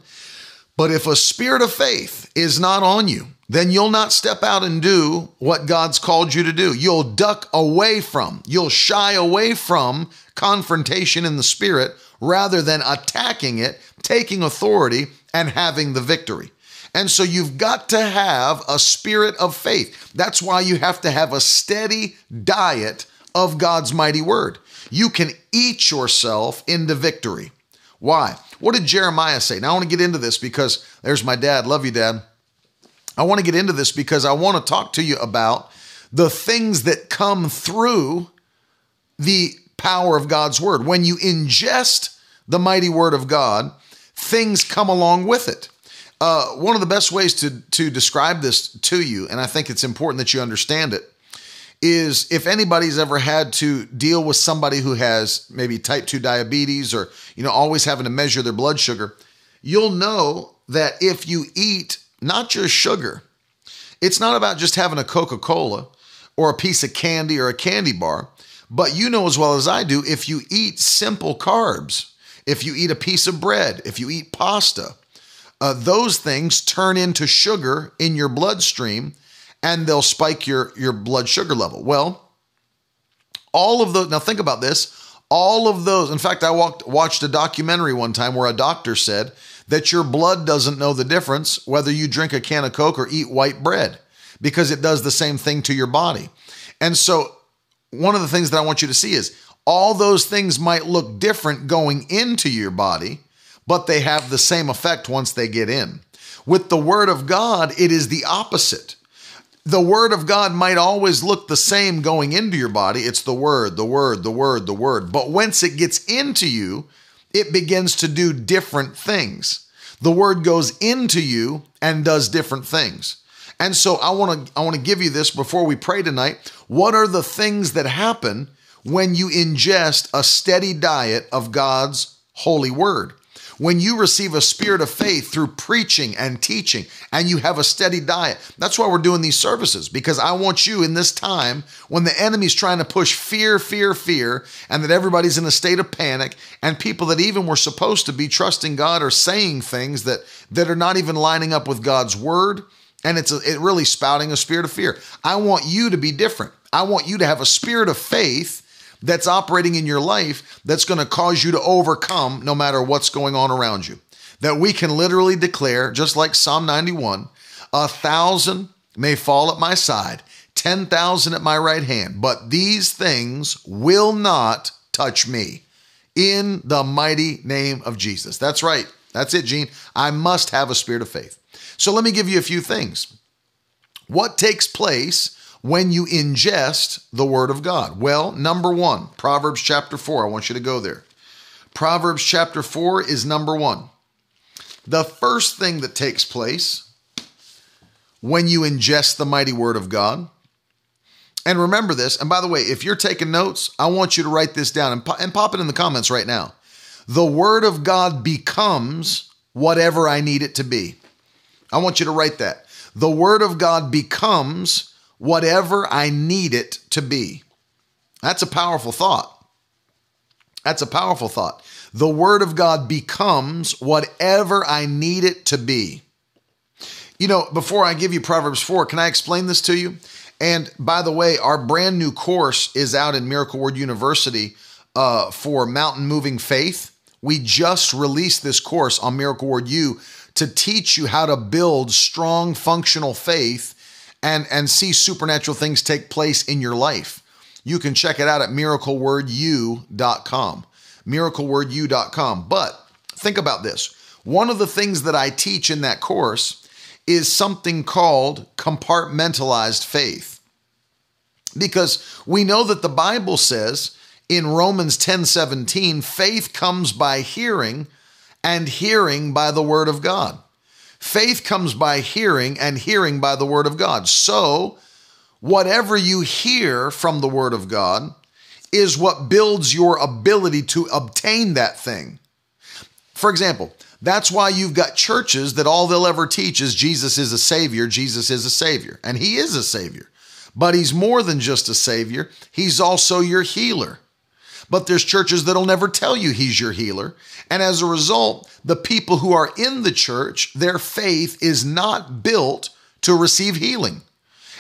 But if a spirit of faith is not on you, then you'll not step out and do what God's called you to do. You'll duck away from, you'll shy away from confrontation in the spirit rather than attacking it, taking authority, and having the victory. And so you've got to have a spirit of faith. That's why you have to have a steady diet of God's mighty word. You can eat yourself into victory. Why? What did Jeremiah say? Now I want to get into this because there's my dad. Love you, dad. I want to get into this because I want to talk to you about the things that come through the power of God's word. When you ingest the mighty word of God, things come along with it. Uh, one of the best ways to, to describe this to you, and I think it's important that you understand it, is if anybody's ever had to deal with somebody who has maybe type 2 diabetes or you know always having to measure their blood sugar you'll know that if you eat not just sugar it's not about just having a coca-cola or a piece of candy or a candy bar but you know as well as i do if you eat simple carbs if you eat a piece of bread if you eat pasta uh, those things turn into sugar in your bloodstream and they'll spike your, your blood sugar level. Well, all of those, now think about this. All of those, in fact, I walked, watched a documentary one time where a doctor said that your blood doesn't know the difference whether you drink a can of Coke or eat white bread because it does the same thing to your body. And so, one of the things that I want you to see is all those things might look different going into your body, but they have the same effect once they get in. With the Word of God, it is the opposite the word of God might always look the same going into your body. It's the word, the word, the word, the word. But once it gets into you, it begins to do different things. The word goes into you and does different things. And so I want to I want to give you this before we pray tonight. What are the things that happen when you ingest a steady diet of God's holy word? When you receive a spirit of faith through preaching and teaching, and you have a steady diet, that's why we're doing these services, because I want you in this time when the enemy's trying to push fear, fear, fear, and that everybody's in a state of panic, and people that even were supposed to be trusting God are saying things that, that are not even lining up with God's word. And it's a, it really spouting a spirit of fear. I want you to be different. I want you to have a spirit of faith that's operating in your life that's going to cause you to overcome no matter what's going on around you. That we can literally declare, just like Psalm 91, a thousand may fall at my side, 10,000 at my right hand, but these things will not touch me in the mighty name of Jesus. That's right. That's it, Gene. I must have a spirit of faith. So let me give you a few things. What takes place when you ingest the Word of God? Well, number one, Proverbs chapter 4. I want you to go there. Proverbs chapter 4 is number one. The first thing that takes place when you ingest the mighty Word of God, and remember this, and by the way, if you're taking notes, I want you to write this down and, and pop it in the comments right now. The Word of God becomes whatever I need it to be. I want you to write that. the Word of God becomes whatever I need it to be. That's a powerful thought. That's a powerful thought. The Word of God becomes whatever I need it to be. You know, before I give you Proverbs 4, can I explain this to you? And by the way, our brand new course is out in Miracle Word University uh, for Mountain Moving Faith. We just released this course on Miracle Word U to teach you how to build strong, functional faith and, and see supernatural things take place in your life. You can check it out at miraclewordu.com. Miraclewordu.com. But think about this. One of the things that I teach in that course is something called compartmentalized faith. Because we know that the Bible says in Romans 10 17, faith comes by hearing, and hearing by the word of God. Faith comes by hearing, and hearing by the word of God. So, whatever you hear from the word of God is what builds your ability to obtain that thing. For example, that's why you've got churches that all they'll ever teach is Jesus is a Savior, Jesus is a Savior. And He is a Savior. But He's more than just a Savior, He's also your healer. But there's churches that'll never tell you He's your healer. And as a result, the people who are in the church, their faith is not built to receive healing.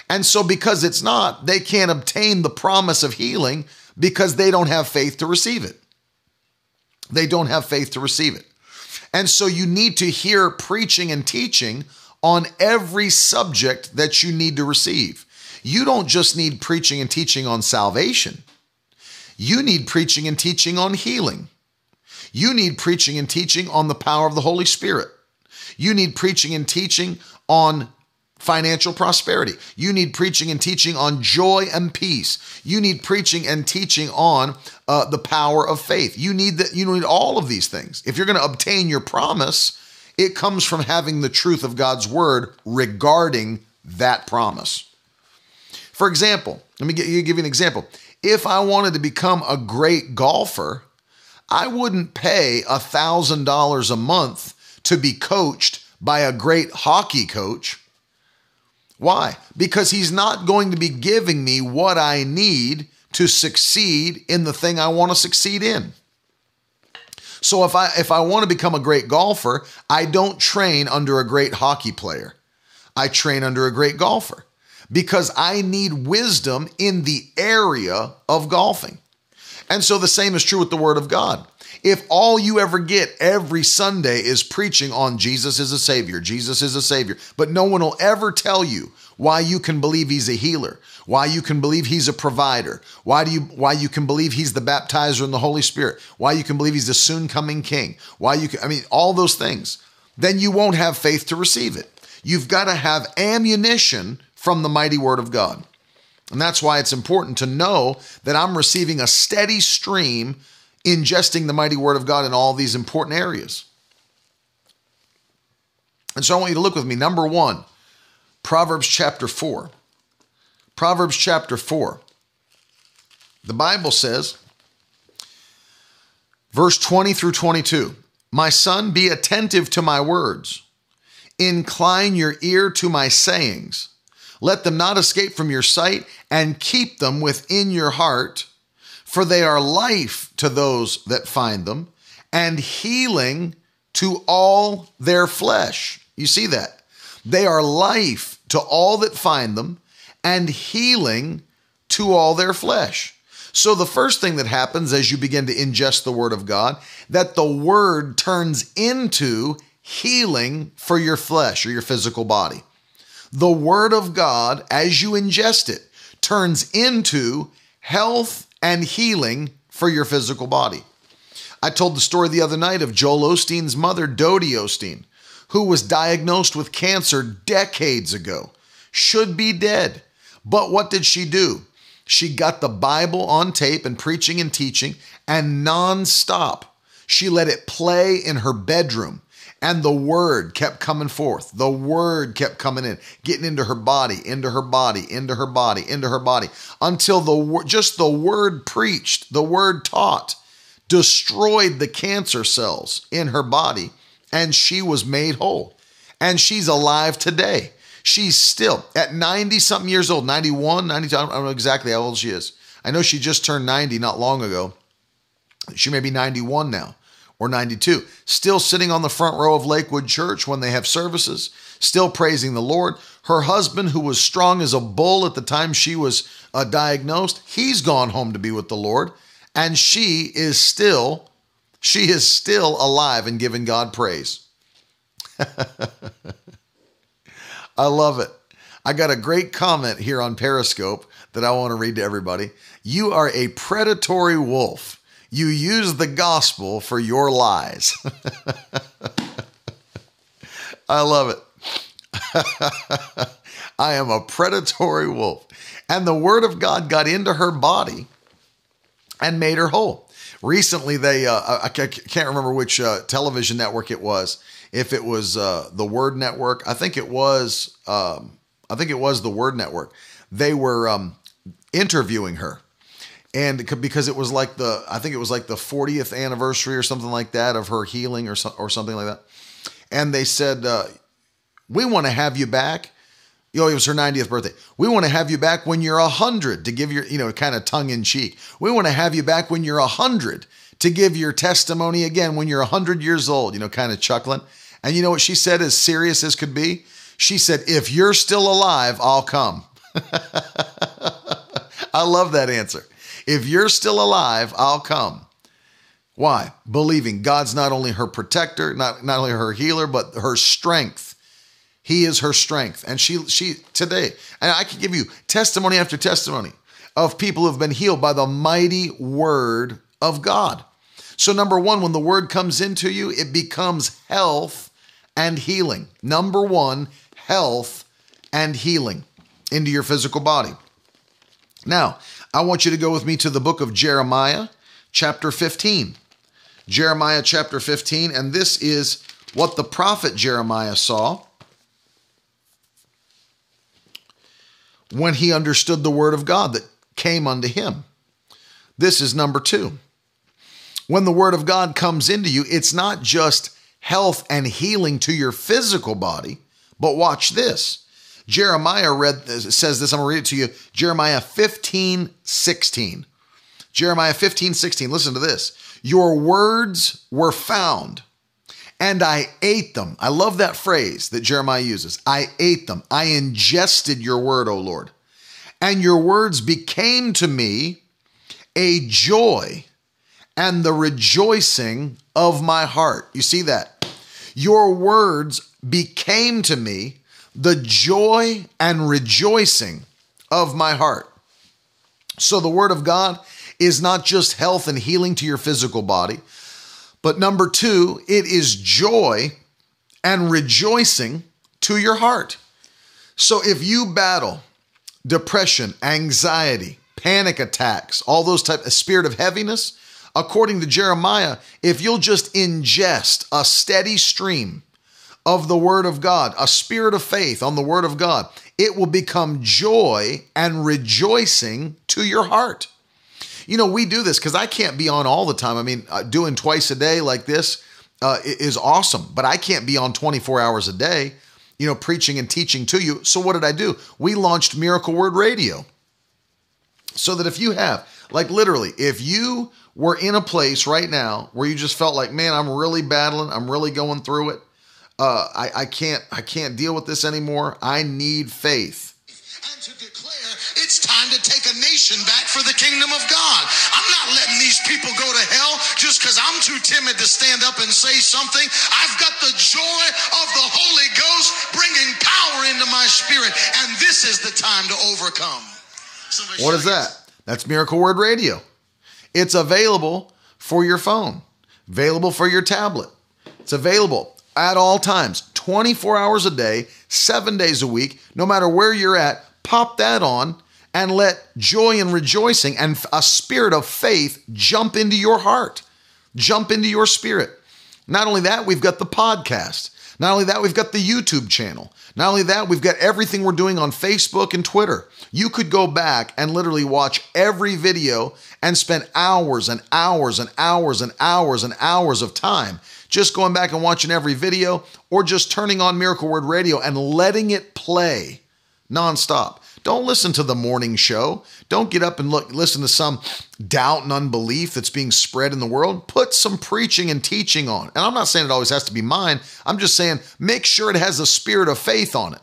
And so, because it's not, they can't obtain the promise of healing because they don't have faith to receive it. They don't have faith to receive it. And so you need to hear preaching and teaching on every subject that you need to receive. You don't just need preaching and teaching on salvation, you need preaching and teaching on healing. You need preaching and teaching on the power of the Holy Spirit. You need preaching and teaching on financial prosperity. You need preaching and teaching on joy and peace. You need preaching and teaching on uh, the power of faith. You need that. You need all of these things. If you're going to obtain your promise, it comes from having the truth of God's word regarding that promise. For example, let me give you an example. If I wanted to become a great golfer, I wouldn't pay a thousand dollars a month to be coached by a great hockey coach why? Because he's not going to be giving me what I need to succeed in the thing I want to succeed in. So if I if I want to become a great golfer, I don't train under a great hockey player. I train under a great golfer because I need wisdom in the area of golfing. And so the same is true with the word of God. If all you ever get every Sunday is preaching on Jesus is a Savior, Jesus is a Savior, but no one will ever tell you why you can believe He's a healer, why you can believe He's a provider, why do you why you can believe He's the baptizer in the Holy Spirit, why you can believe He's the soon coming King, why you can, I mean, all those things, then you won't have faith to receive it. You've got to have ammunition from the mighty Word of God. And that's why it's important to know that I'm receiving a steady stream ingesting the mighty word of God in all these important areas. And so I want you to look with me. Number one, Proverbs chapter 4. Proverbs chapter 4. The Bible says, verse 20 through 22 My son, be attentive to my words, incline your ear to my sayings. Let them not escape from your sight, and keep them within your heart for they are life to those that find them and healing to all their flesh. You see that? They are life to all that find them and healing to all their flesh. So the first thing that happens as you begin to ingest the word of God, that the word turns into healing for your flesh or your physical body. The word of God as you ingest it turns into health and healing for your physical body. I told the story the other night of Joel Osteen's mother, Dodie Osteen, who was diagnosed with cancer decades ago, should be dead. But what did she do? She got the Bible on tape and preaching and teaching, and nonstop, she let it play in her bedroom and the word kept coming forth. The word kept coming in, getting into her body, into her body, into her body, into her body, until the just the word preached, the word taught, destroyed the cancer cells in her body, and she was made whole. And she's alive today. She's still at 90 something years old, 91, 92. I don't know exactly how old she is. I know she just turned 90 not long ago. She may be 91 now or 92. Still sitting on the front row of Lakewood Church when they have services, still praising the Lord. Her husband, who was strong as a bull at the time she was uh, diagnosed, he's gone home to be with the Lord. And she is still, she is still alive and giving God praise. <laughs> I love it. I got a great comment here on Periscope that I want to read to everybody. You are a predatory wolf. You use the gospel for your lies. <laughs> I love it. <laughs> I am a predatory wolf. And the word of God got into her body and made her whole. Recently, they, uh, I can't remember which uh, television network it was, if it was uh, the Word Network. I think it was. Um, I think it was the Word Network. They were um, interviewing her, and because it was like the I think it was like the 40th anniversary or something like that of her healing or so, or something like that. And they said, uh, "We want to have you back." You know, it was her 90th birthday. We want to have you back when you're 100 to give your, you know, kind of tongue in cheek. We want to have you back when you're 100 to give your testimony again when you're 100 years old, you know, kind of chuckling. And you know what she said, as serious as could be? She said, If you're still alive, I'll come. <laughs> I love that answer. If you're still alive, I'll come. Why? Believing God's not only her protector, not, not only her healer, but her strength. He is her strength. And she she today, and I can give you testimony after testimony of people who have been healed by the mighty word of God. So, number one, when the word comes into you, it becomes health and healing. Number one, health and healing into your physical body. Now, I want you to go with me to the book of Jeremiah, chapter 15. Jeremiah chapter 15, and this is what the prophet Jeremiah saw when he understood the word of God that came unto him. This is number two. When the word of God comes into you, it's not just health and healing to your physical body. But watch this. Jeremiah read says this. I'm gonna read it to you. Jeremiah 15, 16. Jeremiah 15, 16. Listen to this. Your words were found, and I ate them. I love that phrase that Jeremiah uses. I ate them. I ingested your word, O Lord. And your words became to me a joy and the rejoicing of my heart. You see that? Your words became to me the joy and rejoicing of my heart. So the word of God is not just health and healing to your physical body, but number two, it is joy and rejoicing to your heart. So if you battle depression, anxiety, panic attacks, all those type of spirit of heaviness, according to Jeremiah, if you'll just ingest a steady stream of the Word of God, a spirit of faith on the Word of God, it will become joy and rejoicing to your heart. You know, we do this because I can't be on all the time. I mean, uh, doing twice a day like this uh, is awesome, but I can't be on 24 hours a day, you know, preaching and teaching to you. So, what did I do? We launched Miracle Word Radio so that if you have, like, literally, if you we're in a place right now where you just felt like, man, I'm really battling, I'm really going through it. Uh, I, I can't, I can't deal with this anymore. I need faith. And to declare it's time to take a nation back for the kingdom of God. I'm not letting these people go to hell just because I'm too timid to stand up and say something. I've got the joy of the Holy Ghost bringing power into my spirit, and this is the time to overcome. Somebody what is that? That's Miracle Word Radio. It's available for your phone, available for your tablet. It's available at all times, 24 hours a day, seven days a week, no matter where you're at. Pop that on and let joy and rejoicing and a spirit of faith jump into your heart, jump into your spirit. Not only that, we've got the podcast. Not only that, we've got the YouTube channel. Not only that, we've got everything we're doing on Facebook and Twitter. You could go back and literally watch every video and spend hours and hours and hours and hours and hours of time just going back and watching every video, or just turning on Miracle Word Radio and letting it play nonstop. Don't listen to the morning show. Don't get up and look listen to some doubt and unbelief that's being spread in the world. Put some preaching and teaching on. And I'm not saying it always has to be mine. I'm just saying make sure it has a spirit of faith on it.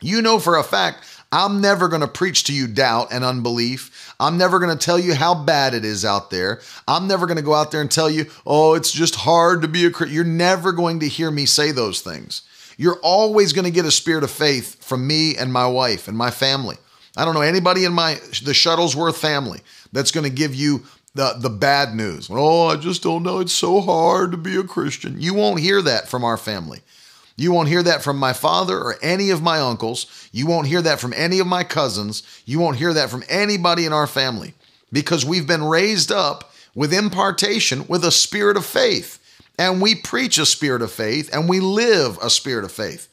You know for a fact I'm never going to preach to you doubt and unbelief. I'm never going to tell you how bad it is out there. I'm never going to go out there and tell you, oh, it's just hard to be a Christian. You're never going to hear me say those things. You're always going to get a spirit of faith from me and my wife and my family. I don't know anybody in my the Shuttlesworth family that's going to give you the the bad news. Oh, I just don't know. It's so hard to be a Christian. You won't hear that from our family. You won't hear that from my father or any of my uncles. You won't hear that from any of my cousins. You won't hear that from anybody in our family because we've been raised up with impartation with a spirit of faith. And we preach a spirit of faith and we live a spirit of faith.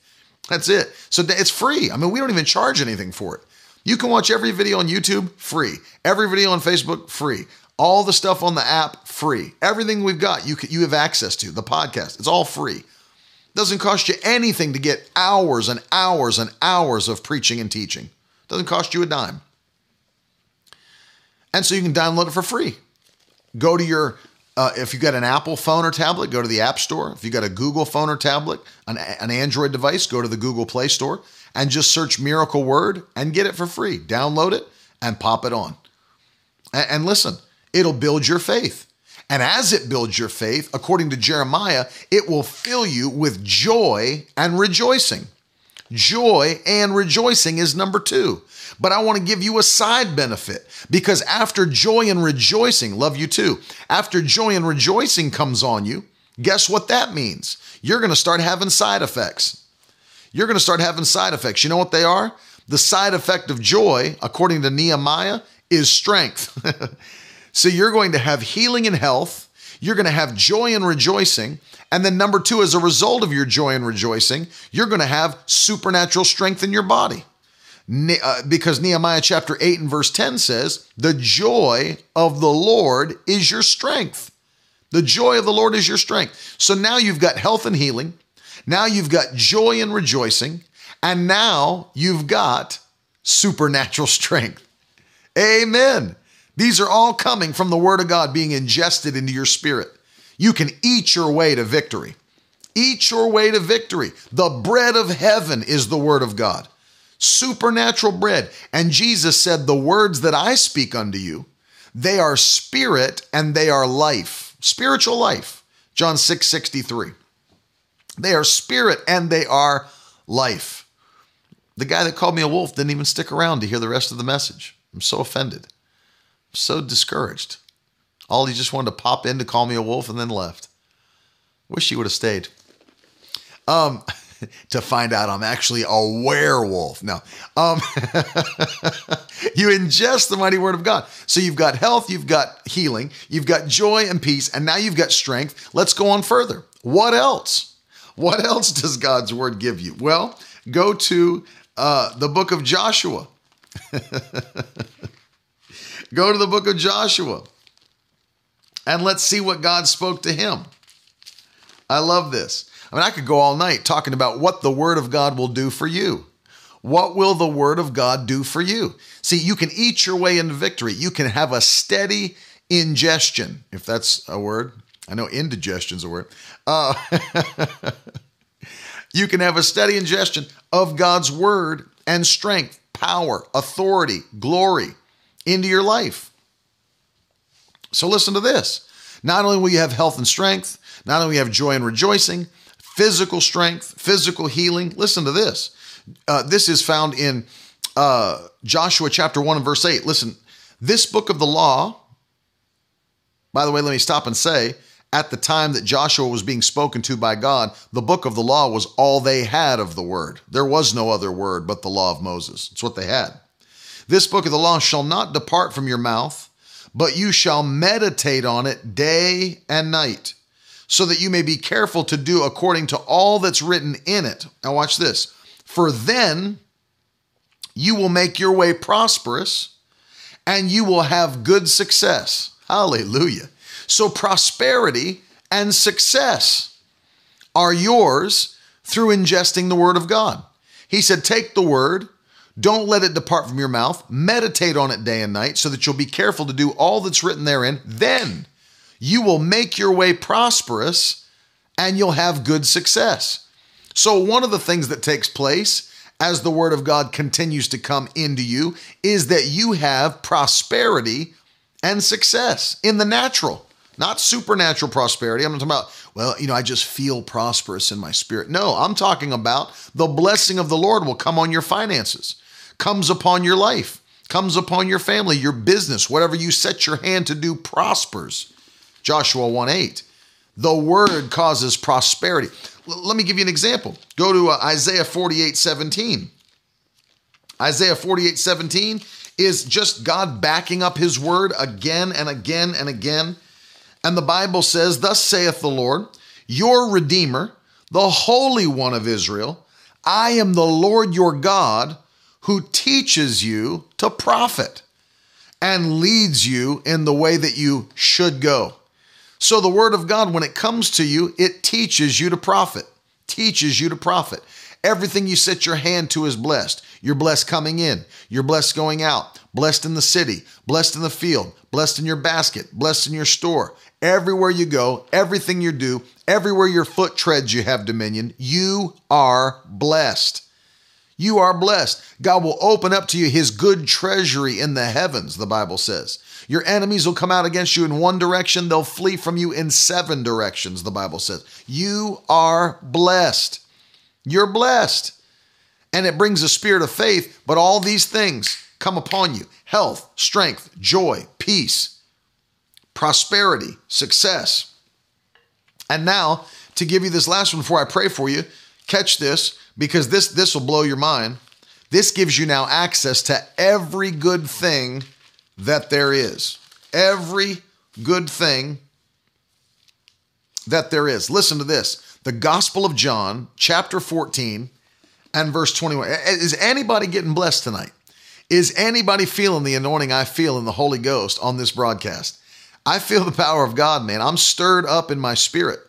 That's it. So it's free. I mean, we don't even charge anything for it. You can watch every video on YouTube free, every video on Facebook free, all the stuff on the app free. Everything we've got, you you have access to. The podcast, it's all free. Doesn't cost you anything to get hours and hours and hours of preaching and teaching. Doesn't cost you a dime. And so you can download it for free. Go to your uh, if you got an Apple phone or tablet, go to the App Store. If you got a Google phone or tablet, an, an Android device, go to the Google Play Store and just search Miracle Word and get it for free. Download it and pop it on. And, and listen, it'll build your faith. And as it builds your faith, according to Jeremiah, it will fill you with joy and rejoicing. Joy and rejoicing is number two. But I want to give you a side benefit because after joy and rejoicing, love you too, after joy and rejoicing comes on you, guess what that means? You're going to start having side effects. You're going to start having side effects. You know what they are? The side effect of joy, according to Nehemiah, is strength. <laughs> so you're going to have healing and health. You're going to have joy and rejoicing. And then, number two, as a result of your joy and rejoicing, you're going to have supernatural strength in your body. Uh, because Nehemiah chapter 8 and verse 10 says, The joy of the Lord is your strength. The joy of the Lord is your strength. So now you've got health and healing. Now you've got joy and rejoicing. And now you've got supernatural <laughs> strength. Amen. These are all coming from the Word of God being ingested into your spirit. You can eat your way to victory. Eat your way to victory. The bread of heaven is the Word of God supernatural bread. And Jesus said, The words that I speak unto you, they are spirit and they are life, spiritual life. John 6 63. They are spirit and they are life. The guy that called me a wolf didn't even stick around to hear the rest of the message. I'm so offended. So discouraged. All he just wanted to pop in to call me a wolf and then left. Wish he would have stayed. Um, <laughs> to find out I'm actually a werewolf. No, um, <laughs> you ingest the mighty word of God. So you've got health, you've got healing, you've got joy and peace, and now you've got strength. Let's go on further. What else? What else does God's word give you? Well, go to uh, the book of Joshua. <laughs> go to the book of Joshua and let's see what God spoke to him. I love this. I mean, I could go all night talking about what the Word of God will do for you. What will the Word of God do for you? See, you can eat your way into victory. You can have a steady ingestion, if that's a word. I know indigestion is a word. Uh, <laughs> you can have a steady ingestion of God's Word and strength, power, authority, glory into your life. So listen to this. Not only will you have health and strength, not only will you have joy and rejoicing, physical strength, physical healing. Listen to this. Uh, this is found in uh, Joshua chapter 1 and verse 8. Listen, this book of the law, by the way, let me stop and say, at the time that Joshua was being spoken to by God, the book of the law was all they had of the word. There was no other word but the law of Moses. It's what they had. This book of the law shall not depart from your mouth, but you shall meditate on it day and night so that you may be careful to do according to all that's written in it. Now, watch this. For then you will make your way prosperous and you will have good success. Hallelujah. So, prosperity and success are yours through ingesting the Word of God. He said, Take the Word, don't let it depart from your mouth, meditate on it day and night so that you'll be careful to do all that's written therein. Then you will make your way prosperous and you'll have good success. So, one of the things that takes place as the Word of God continues to come into you is that you have prosperity and success in the natural, not supernatural prosperity. I'm not talking about, well, you know, I just feel prosperous in my spirit. No, I'm talking about the blessing of the Lord will come on your finances, comes upon your life, comes upon your family, your business, whatever you set your hand to do prospers. Joshua 1 8. The word causes prosperity. L- let me give you an example. Go to uh, Isaiah 48 17. Isaiah 48 17 is just God backing up his word again and again and again. And the Bible says, Thus saith the Lord, your Redeemer, the Holy One of Israel, I am the Lord your God who teaches you to profit and leads you in the way that you should go. So, the Word of God, when it comes to you, it teaches you to profit, teaches you to profit. Everything you set your hand to is blessed. You're blessed coming in, you're blessed going out, blessed in the city, blessed in the field, blessed in your basket, blessed in your store. Everywhere you go, everything you do, everywhere your foot treads, you have dominion. You are blessed. You are blessed. God will open up to you his good treasury in the heavens, the Bible says. Your enemies will come out against you in one direction, they'll flee from you in seven directions, the Bible says. You are blessed. You're blessed. And it brings a spirit of faith, but all these things come upon you health, strength, joy, peace, prosperity, success. And now, to give you this last one before I pray for you, catch this because this this will blow your mind. This gives you now access to every good thing that there is. Every good thing that there is. Listen to this the Gospel of John, chapter 14 and verse 21. Is anybody getting blessed tonight? Is anybody feeling the anointing I feel in the Holy Ghost on this broadcast? I feel the power of God, man. I'm stirred up in my spirit.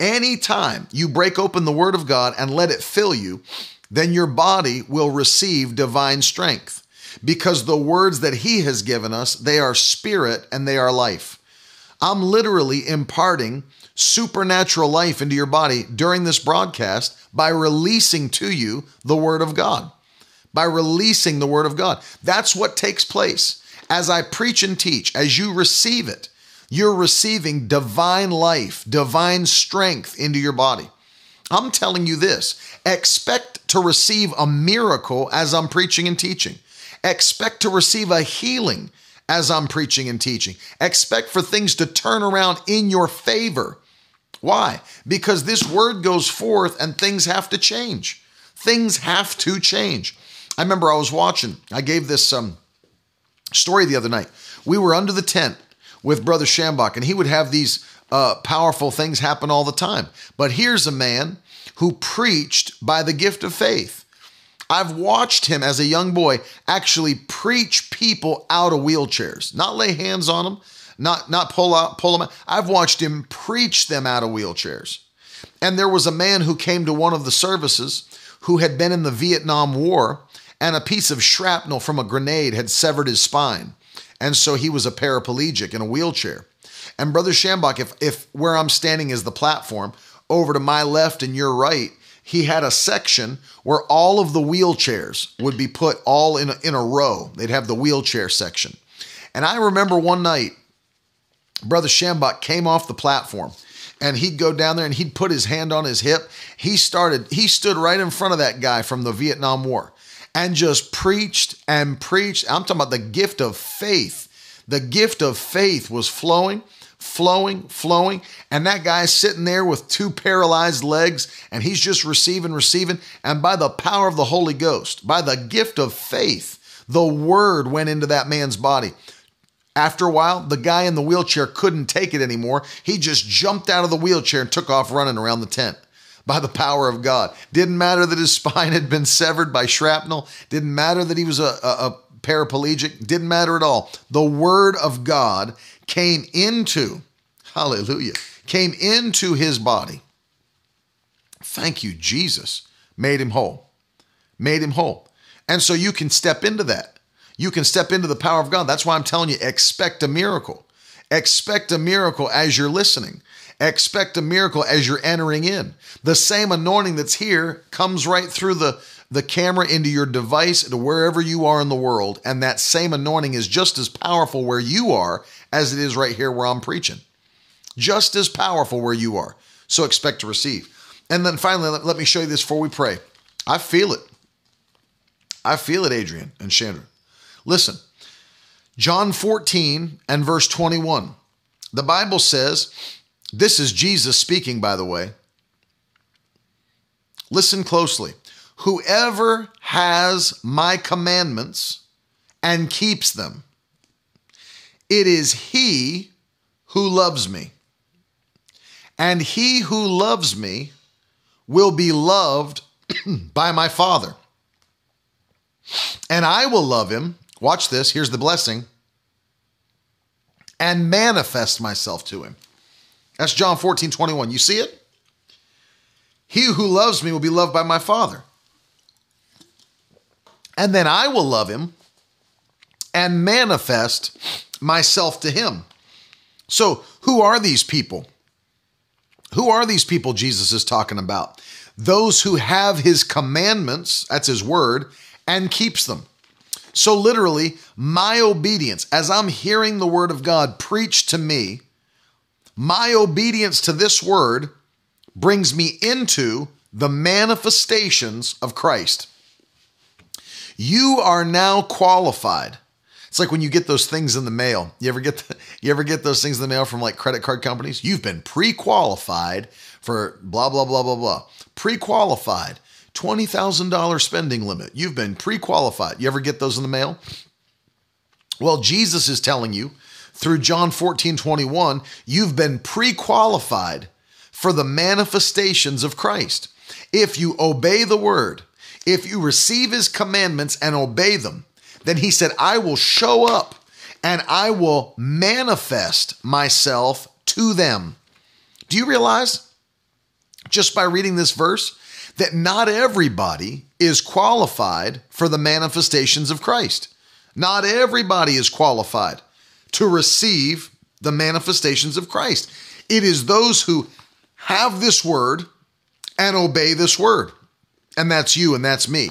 Anytime you break open the Word of God and let it fill you, then your body will receive divine strength because the words that he has given us, they are spirit and they are life. I'm literally imparting supernatural life into your body during this broadcast by releasing to you the word of God. By releasing the word of God. That's what takes place. As I preach and teach, as you receive it, you're receiving divine life, divine strength into your body. I'm telling you this expect to receive a miracle as I'm preaching and teaching. Expect to receive a healing as I'm preaching and teaching. Expect for things to turn around in your favor. Why? Because this word goes forth and things have to change. Things have to change. I remember I was watching, I gave this um, story the other night. We were under the tent with Brother Schambach, and he would have these uh, powerful things happen all the time. But here's a man who preached by the gift of faith. I've watched him as a young boy actually preach people out of wheelchairs, not lay hands on them, not not pull out pull them out. I've watched him preach them out of wheelchairs. And there was a man who came to one of the services who had been in the Vietnam War and a piece of shrapnel from a grenade had severed his spine. And so he was a paraplegic in a wheelchair. And Brother Schambach, if, if where I'm standing is the platform, over to my left and your right he had a section where all of the wheelchairs would be put all in a, in a row. They'd have the wheelchair section. And I remember one night, Brother Schambach came off the platform and he'd go down there and he'd put his hand on his hip. He started, he stood right in front of that guy from the Vietnam War and just preached and preached. I'm talking about the gift of faith. The gift of faith was flowing flowing, flowing. And that guy's sitting there with two paralyzed legs and he's just receiving, receiving. And by the power of the Holy Ghost, by the gift of faith, the word went into that man's body. After a while, the guy in the wheelchair couldn't take it anymore. He just jumped out of the wheelchair and took off running around the tent by the power of God. Didn't matter that his spine had been severed by shrapnel. Didn't matter that he was a, a, a paraplegic. Didn't matter at all. The word of God came into, hallelujah, came into his body. Thank you, Jesus. Made him whole. Made him whole. And so you can step into that. You can step into the power of God. That's why I'm telling you, expect a miracle. Expect a miracle as you're listening. Expect a miracle as you're entering in. The same anointing that's here comes right through the, the camera into your device to wherever you are in the world. And that same anointing is just as powerful where you are as it is right here where I'm preaching. Just as powerful where you are. So expect to receive. And then finally, let, let me show you this before we pray. I feel it. I feel it, Adrian and Chandra. Listen, John 14 and verse 21. The Bible says, this is Jesus speaking, by the way. Listen closely. Whoever has my commandments and keeps them, it is he who loves me. And he who loves me will be loved <clears throat> by my Father. And I will love him. Watch this. Here's the blessing. And manifest myself to him. That's John 14, 21. You see it? He who loves me will be loved by my Father. And then I will love him and manifest myself to him. So, who are these people? Who are these people Jesus is talking about? Those who have his commandments, that's his word, and keeps them. So, literally, my obedience, as I'm hearing the word of God preached to me, my obedience to this word brings me into the manifestations of Christ. You are now qualified. It's like when you get those things in the mail. You ever get the, <laughs> you ever get those things in the mail from like credit card companies? You've been pre-qualified for blah blah blah blah blah. Pre-qualified. $20,000 spending limit. You've been pre-qualified. You ever get those in the mail? Well, Jesus is telling you through John 14, 21, you've been pre qualified for the manifestations of Christ. If you obey the word, if you receive his commandments and obey them, then he said, I will show up and I will manifest myself to them. Do you realize, just by reading this verse, that not everybody is qualified for the manifestations of Christ? Not everybody is qualified to receive the manifestations of Christ. It is those who have this word and obey this word. And that's you and that's me.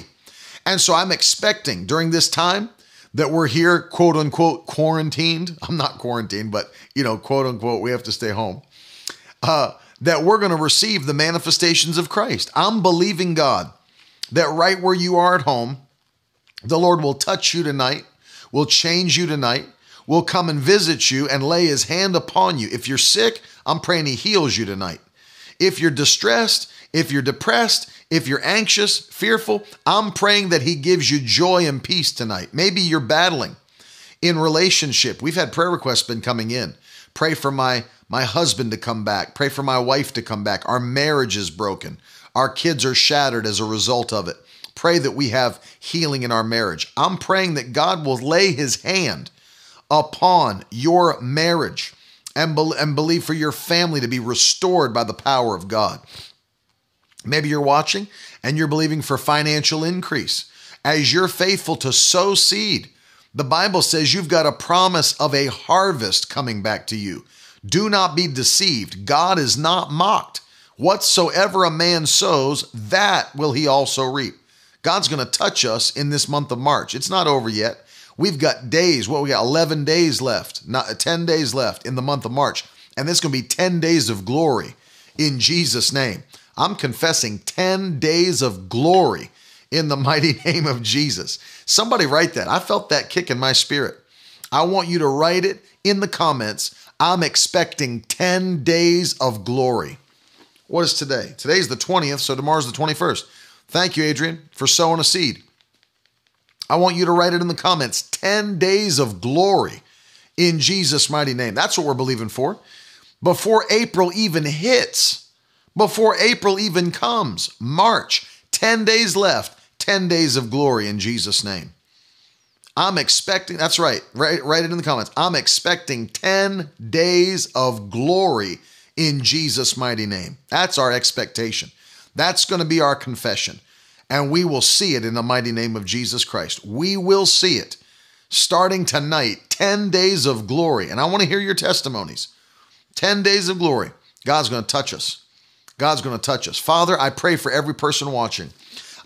And so I'm expecting during this time that we're here, quote unquote, quarantined. I'm not quarantined, but, you know, quote unquote, we have to stay home. Uh, that we're going to receive the manifestations of Christ. I'm believing God that right where you are at home, the Lord will touch you tonight, will change you tonight, will come and visit you and lay his hand upon you. If you're sick, I'm praying he heals you tonight. If you're distressed, if you're depressed, if you're anxious, fearful, I'm praying that he gives you joy and peace tonight. Maybe you're battling in relationship. We've had prayer requests been coming in. Pray for my my husband to come back. Pray for my wife to come back. Our marriage is broken. Our kids are shattered as a result of it. Pray that we have healing in our marriage. I'm praying that God will lay his hand upon your marriage and, be- and believe for your family to be restored by the power of God. Maybe you're watching and you're believing for financial increase. As you're faithful to sow seed, the Bible says you've got a promise of a harvest coming back to you. Do not be deceived. God is not mocked. Whatsoever a man sows, that will he also reap. God's going to touch us in this month of March. It's not over yet. We've got days, what we got 11 days left, not uh, 10 days left in the month of March. And this is going to be 10 days of glory in Jesus' name. I'm confessing 10 days of glory in the <laughs> mighty name of Jesus. Somebody write that. I felt that kick in my spirit. I want you to write it in the comments. I'm expecting 10 days of glory. What is today? Today's the 20th, so tomorrow's the 21st. Thank you, Adrian, for sowing a seed. I want you to write it in the comments 10 days of glory in Jesus' mighty name. That's what we're believing for. Before April even hits, before April even comes, March, 10 days left, 10 days of glory in Jesus' name. I'm expecting, that's right, write, write it in the comments. I'm expecting 10 days of glory in Jesus' mighty name. That's our expectation. That's going to be our confession. And we will see it in the mighty name of Jesus Christ. We will see it starting tonight, 10 days of glory. And I want to hear your testimonies. 10 days of glory. God's going to touch us. God's going to touch us. Father, I pray for every person watching.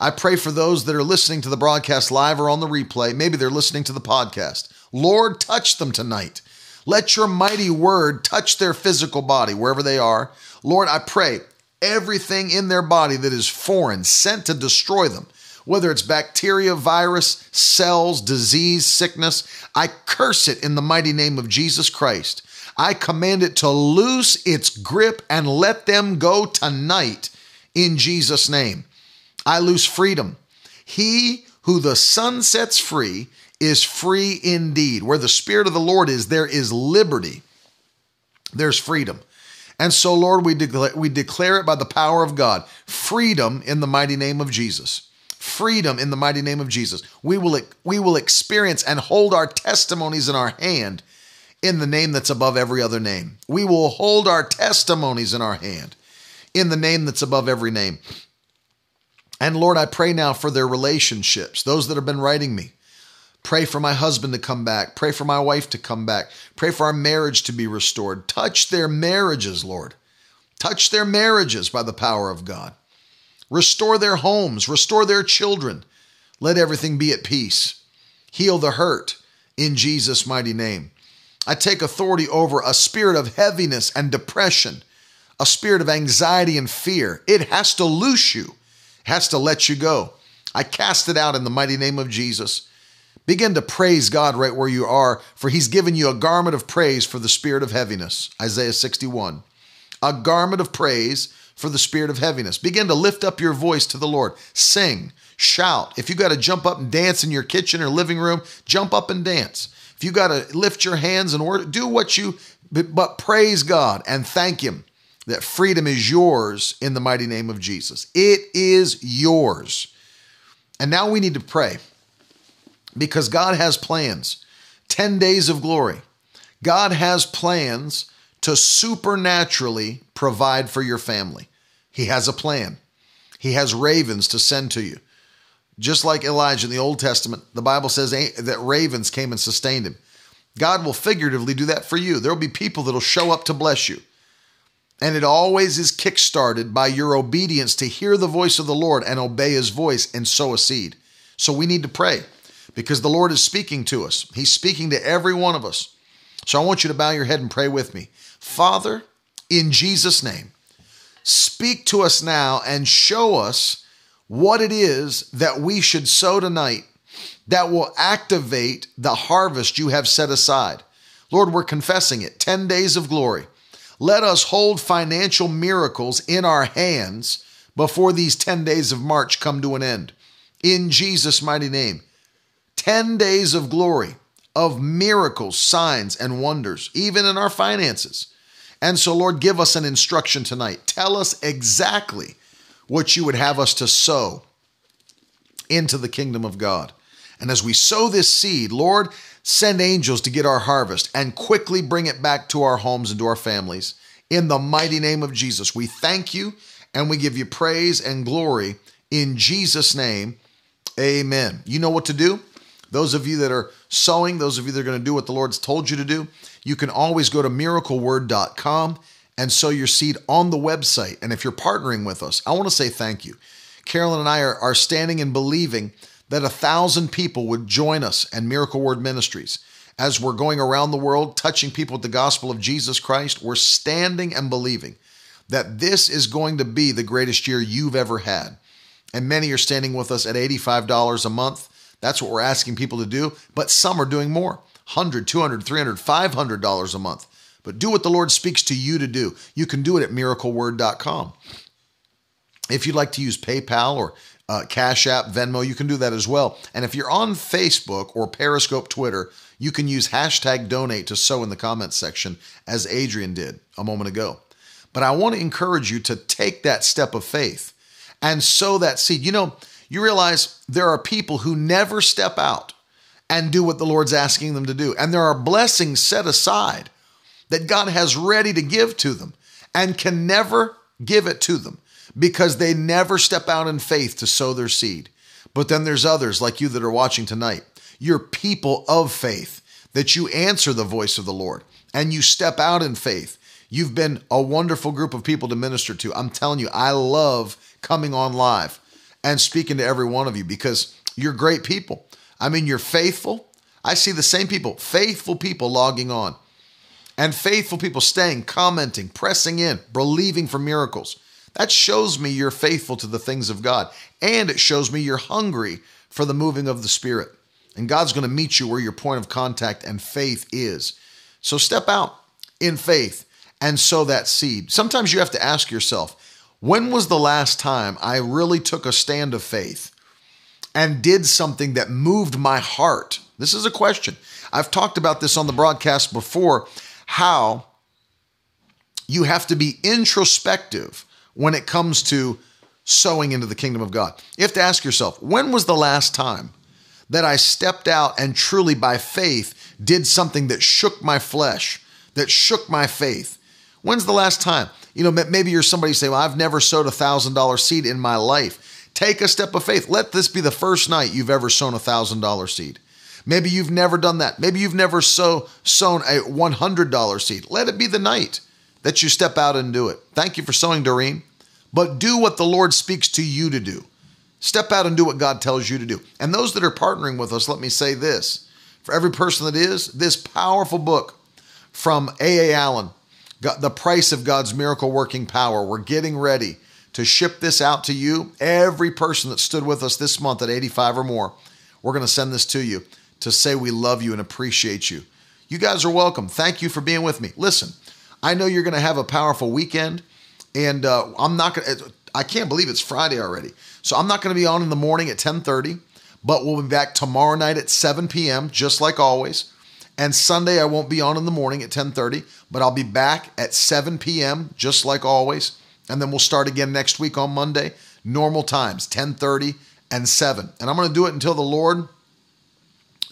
I pray for those that are listening to the broadcast live or on the replay. Maybe they're listening to the podcast. Lord, touch them tonight. Let your mighty word touch their physical body wherever they are. Lord, I pray everything in their body that is foreign, sent to destroy them, whether it's bacteria, virus, cells, disease, sickness, I curse it in the mighty name of Jesus Christ. I command it to loose its grip and let them go tonight in Jesus' name. I lose freedom. He who the Son sets free is free indeed. Where the Spirit of the Lord is, there is liberty, there's freedom. And so, Lord, we declare, we declare it by the power of God freedom in the mighty name of Jesus. Freedom in the mighty name of Jesus. We will, we will experience and hold our testimonies in our hand in the name that's above every other name. We will hold our testimonies in our hand in the name that's above every name. And Lord, I pray now for their relationships, those that have been writing me. Pray for my husband to come back. Pray for my wife to come back. Pray for our marriage to be restored. Touch their marriages, Lord. Touch their marriages by the power of God. Restore their homes. Restore their children. Let everything be at peace. Heal the hurt in Jesus' mighty name. I take authority over a spirit of heaviness and depression, a spirit of anxiety and fear. It has to loose you, it has to let you go. I cast it out in the mighty name of Jesus. Begin to praise God right where you are, for He's given you a garment of praise for the spirit of heaviness. Isaiah 61. A garment of praise for the spirit of heaviness. Begin to lift up your voice to the Lord. Sing, shout. If you got to jump up and dance in your kitchen or living room, jump up and dance. If you got to lift your hands and order, do what you, but praise God and thank Him that freedom is yours in the mighty name of Jesus. It is yours. And now we need to pray because God has plans. 10 days of glory. God has plans to supernaturally provide for your family. He has a plan. He has ravens to send to you. Just like Elijah in the Old Testament, the Bible says that ravens came and sustained him. God will figuratively do that for you. There will be people that will show up to bless you. And it always is kickstarted by your obedience to hear the voice of the Lord and obey his voice and sow a seed. So we need to pray because the Lord is speaking to us. He's speaking to every one of us. So I want you to bow your head and pray with me. Father, in Jesus' name, speak to us now and show us what it is that we should sow tonight that will activate the harvest you have set aside. Lord, we're confessing it 10 days of glory. Let us hold financial miracles in our hands before these 10 days of March come to an end. In Jesus' mighty name. 10 days of glory, of miracles, signs, and wonders, even in our finances. And so, Lord, give us an instruction tonight. Tell us exactly what you would have us to sow into the kingdom of God. And as we sow this seed, Lord, send angels to get our harvest and quickly bring it back to our homes and to our families. In the mighty name of Jesus, we thank you and we give you praise and glory in Jesus' name. Amen. You know what to do? Those of you that are sowing, those of you that are going to do what the Lord's told you to do, you can always go to miracleword.com and sow your seed on the website. And if you're partnering with us, I want to say thank you. Carolyn and I are, are standing and believing that a thousand people would join us and Miracle Word Ministries as we're going around the world touching people with the gospel of Jesus Christ. We're standing and believing that this is going to be the greatest year you've ever had. And many are standing with us at $85 a month. That's what we're asking people to do. But some are doing more $100, $200, $300, $500 a month. But do what the Lord speaks to you to do. You can do it at miracleword.com. If you'd like to use PayPal or uh, Cash App, Venmo, you can do that as well. And if you're on Facebook or Periscope Twitter, you can use hashtag donate to sow in the comments section, as Adrian did a moment ago. But I want to encourage you to take that step of faith and sow that seed. You know, you realize there are people who never step out and do what the Lord's asking them to do. And there are blessings set aside that God has ready to give to them. and can never give it to them because they never step out in faith to sow their seed. But then there's others like you that are watching tonight. You're people of faith, that you answer the voice of the Lord and you step out in faith. You've been a wonderful group of people to minister to. I'm telling you, I love coming on live and speaking to every one of you because you're great people. I mean, you're faithful. I see the same people, faithful people logging on, and faithful people staying, commenting, pressing in, believing for miracles. That shows me you're faithful to the things of God, and it shows me you're hungry for the moving of the Spirit. And God's going to meet you where your point of contact and faith is. So step out in faith and sow that seed. Sometimes you have to ask yourself, when was the last time I really took a stand of faith and did something that moved my heart? This is a question. I've talked about this on the broadcast before how you have to be introspective when it comes to sowing into the kingdom of God. You have to ask yourself, when was the last time that I stepped out and truly by faith did something that shook my flesh, that shook my faith? When's the last time? You know, maybe you're somebody say, well, I've never sowed a thousand dollar seed in my life. Take a step of faith. Let this be the first night you've ever sown a thousand dollar seed. Maybe you've never done that. Maybe you've never sow, sown a $100 seed. Let it be the night that you step out and do it. Thank you for sowing, Doreen. But do what the Lord speaks to you to do. Step out and do what God tells you to do. And those that are partnering with us, let me say this. For every person that is, this powerful book from A.A. Allen, The Price of God's Miracle Working Power, we're getting ready to ship this out to you. Every person that stood with us this month at 85 or more, we're going to send this to you to say we love you and appreciate you. You guys are welcome. Thank you for being with me. Listen, I know you're going to have a powerful weekend, and uh, I'm not going to. I can't believe it's Friday already. So I'm not going to be on in the morning at 10:30, but we'll be back tomorrow night at 7 p.m. just like always. And Sunday I won't be on in the morning at 10:30, but I'll be back at 7 p.m. just like always. And then we'll start again next week on Monday, normal times, 10:30 and 7. And I'm going to do it until the Lord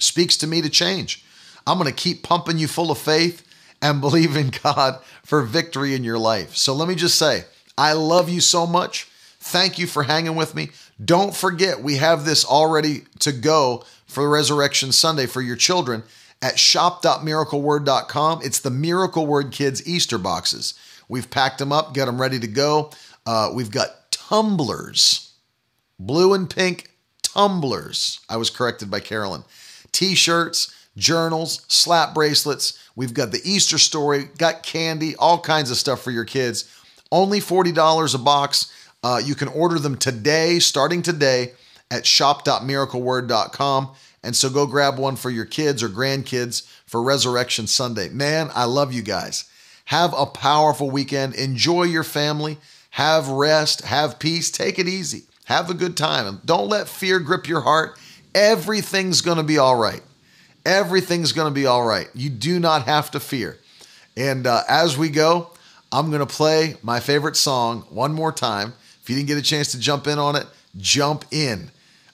speaks to me to change. I'm going to keep pumping you full of faith and <laughs> believe in God for victory in your life. So let me just say, I love you so much. Thank you for hanging with me. Don't forget, we have this already to go for Resurrection Sunday for your children at shop.miracleword.com. It's the Miracle Word Kids Easter boxes. We've packed them up, got them ready to go. Uh, we've got tumblers, blue and pink tumblers. I was corrected by Carolyn. T shirts, journals, slap bracelets. We've got the Easter story, got candy, all kinds of stuff for your kids. Only $40 a box. Uh, you can order them today, starting today, at shop.miracleword.com. And so go grab one for your kids or grandkids for Resurrection Sunday. Man, I love you guys. Have a powerful weekend. Enjoy your family. Have rest. Have peace. Take it easy. Have a good time. Don't let fear grip your heart. Everything's going to be all right. Everything's going to be all right. You do not have to fear. And uh, as we go, I'm going to play my favorite song one more time. If you didn't get a chance to jump in on it, jump in.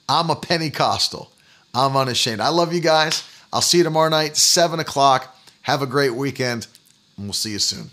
I'm a Pentecostal. I'm unashamed. I love you guys. I'll see you tomorrow night, 7 o'clock. Have a great weekend, and we'll see you soon.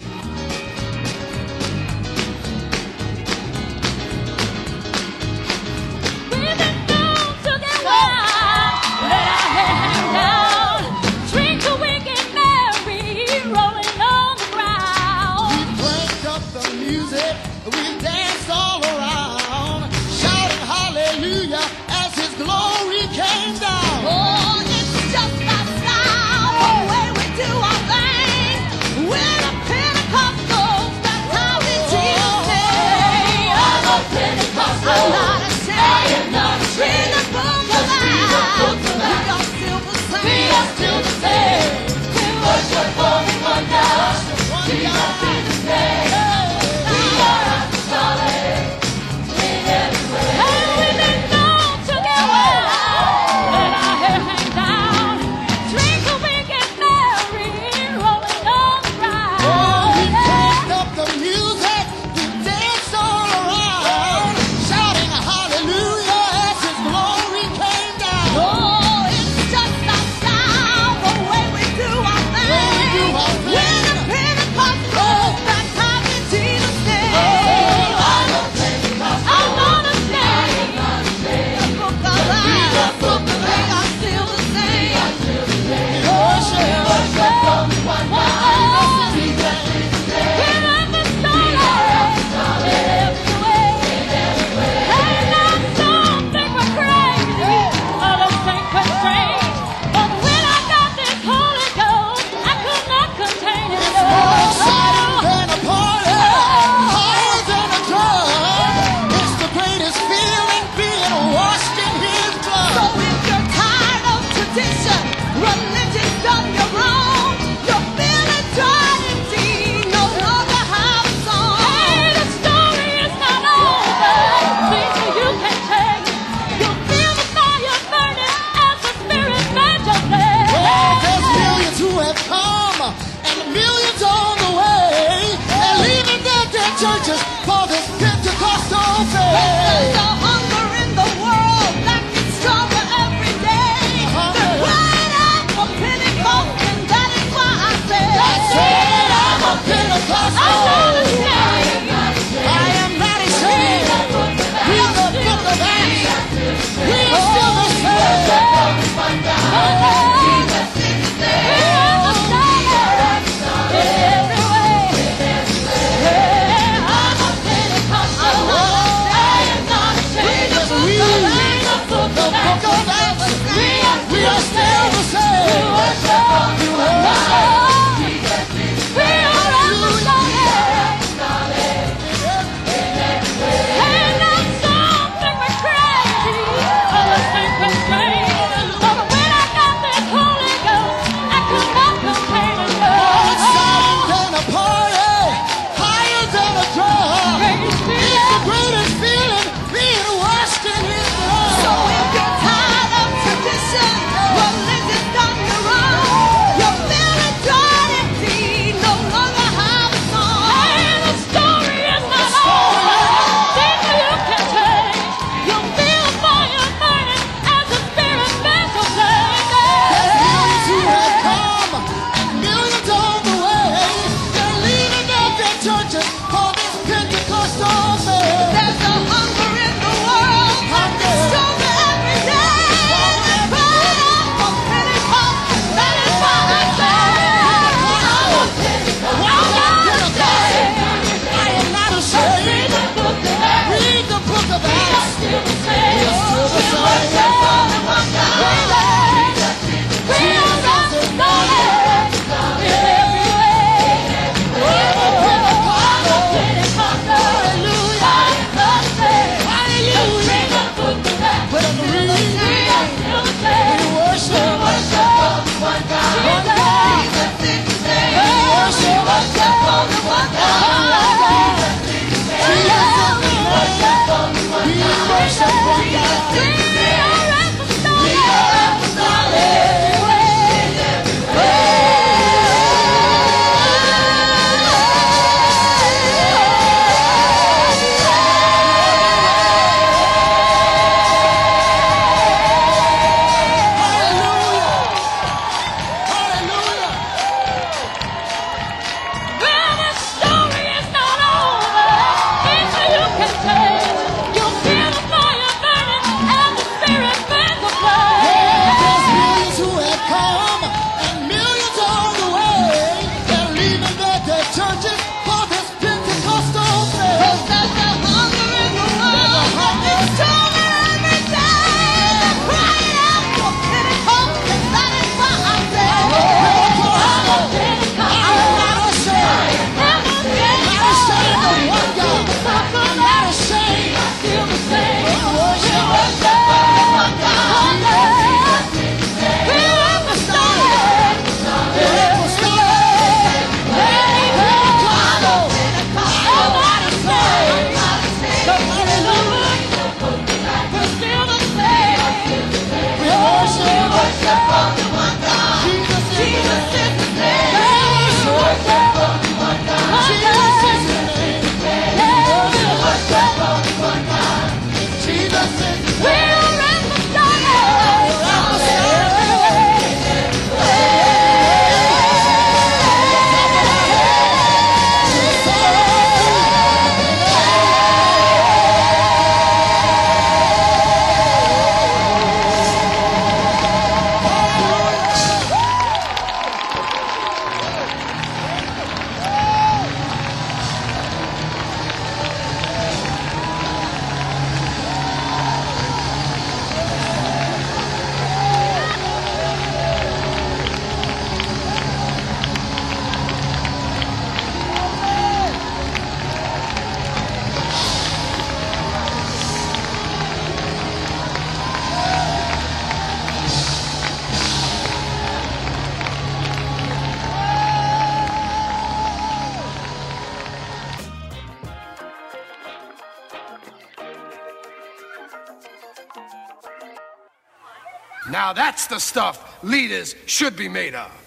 The stuff leaders should be made of.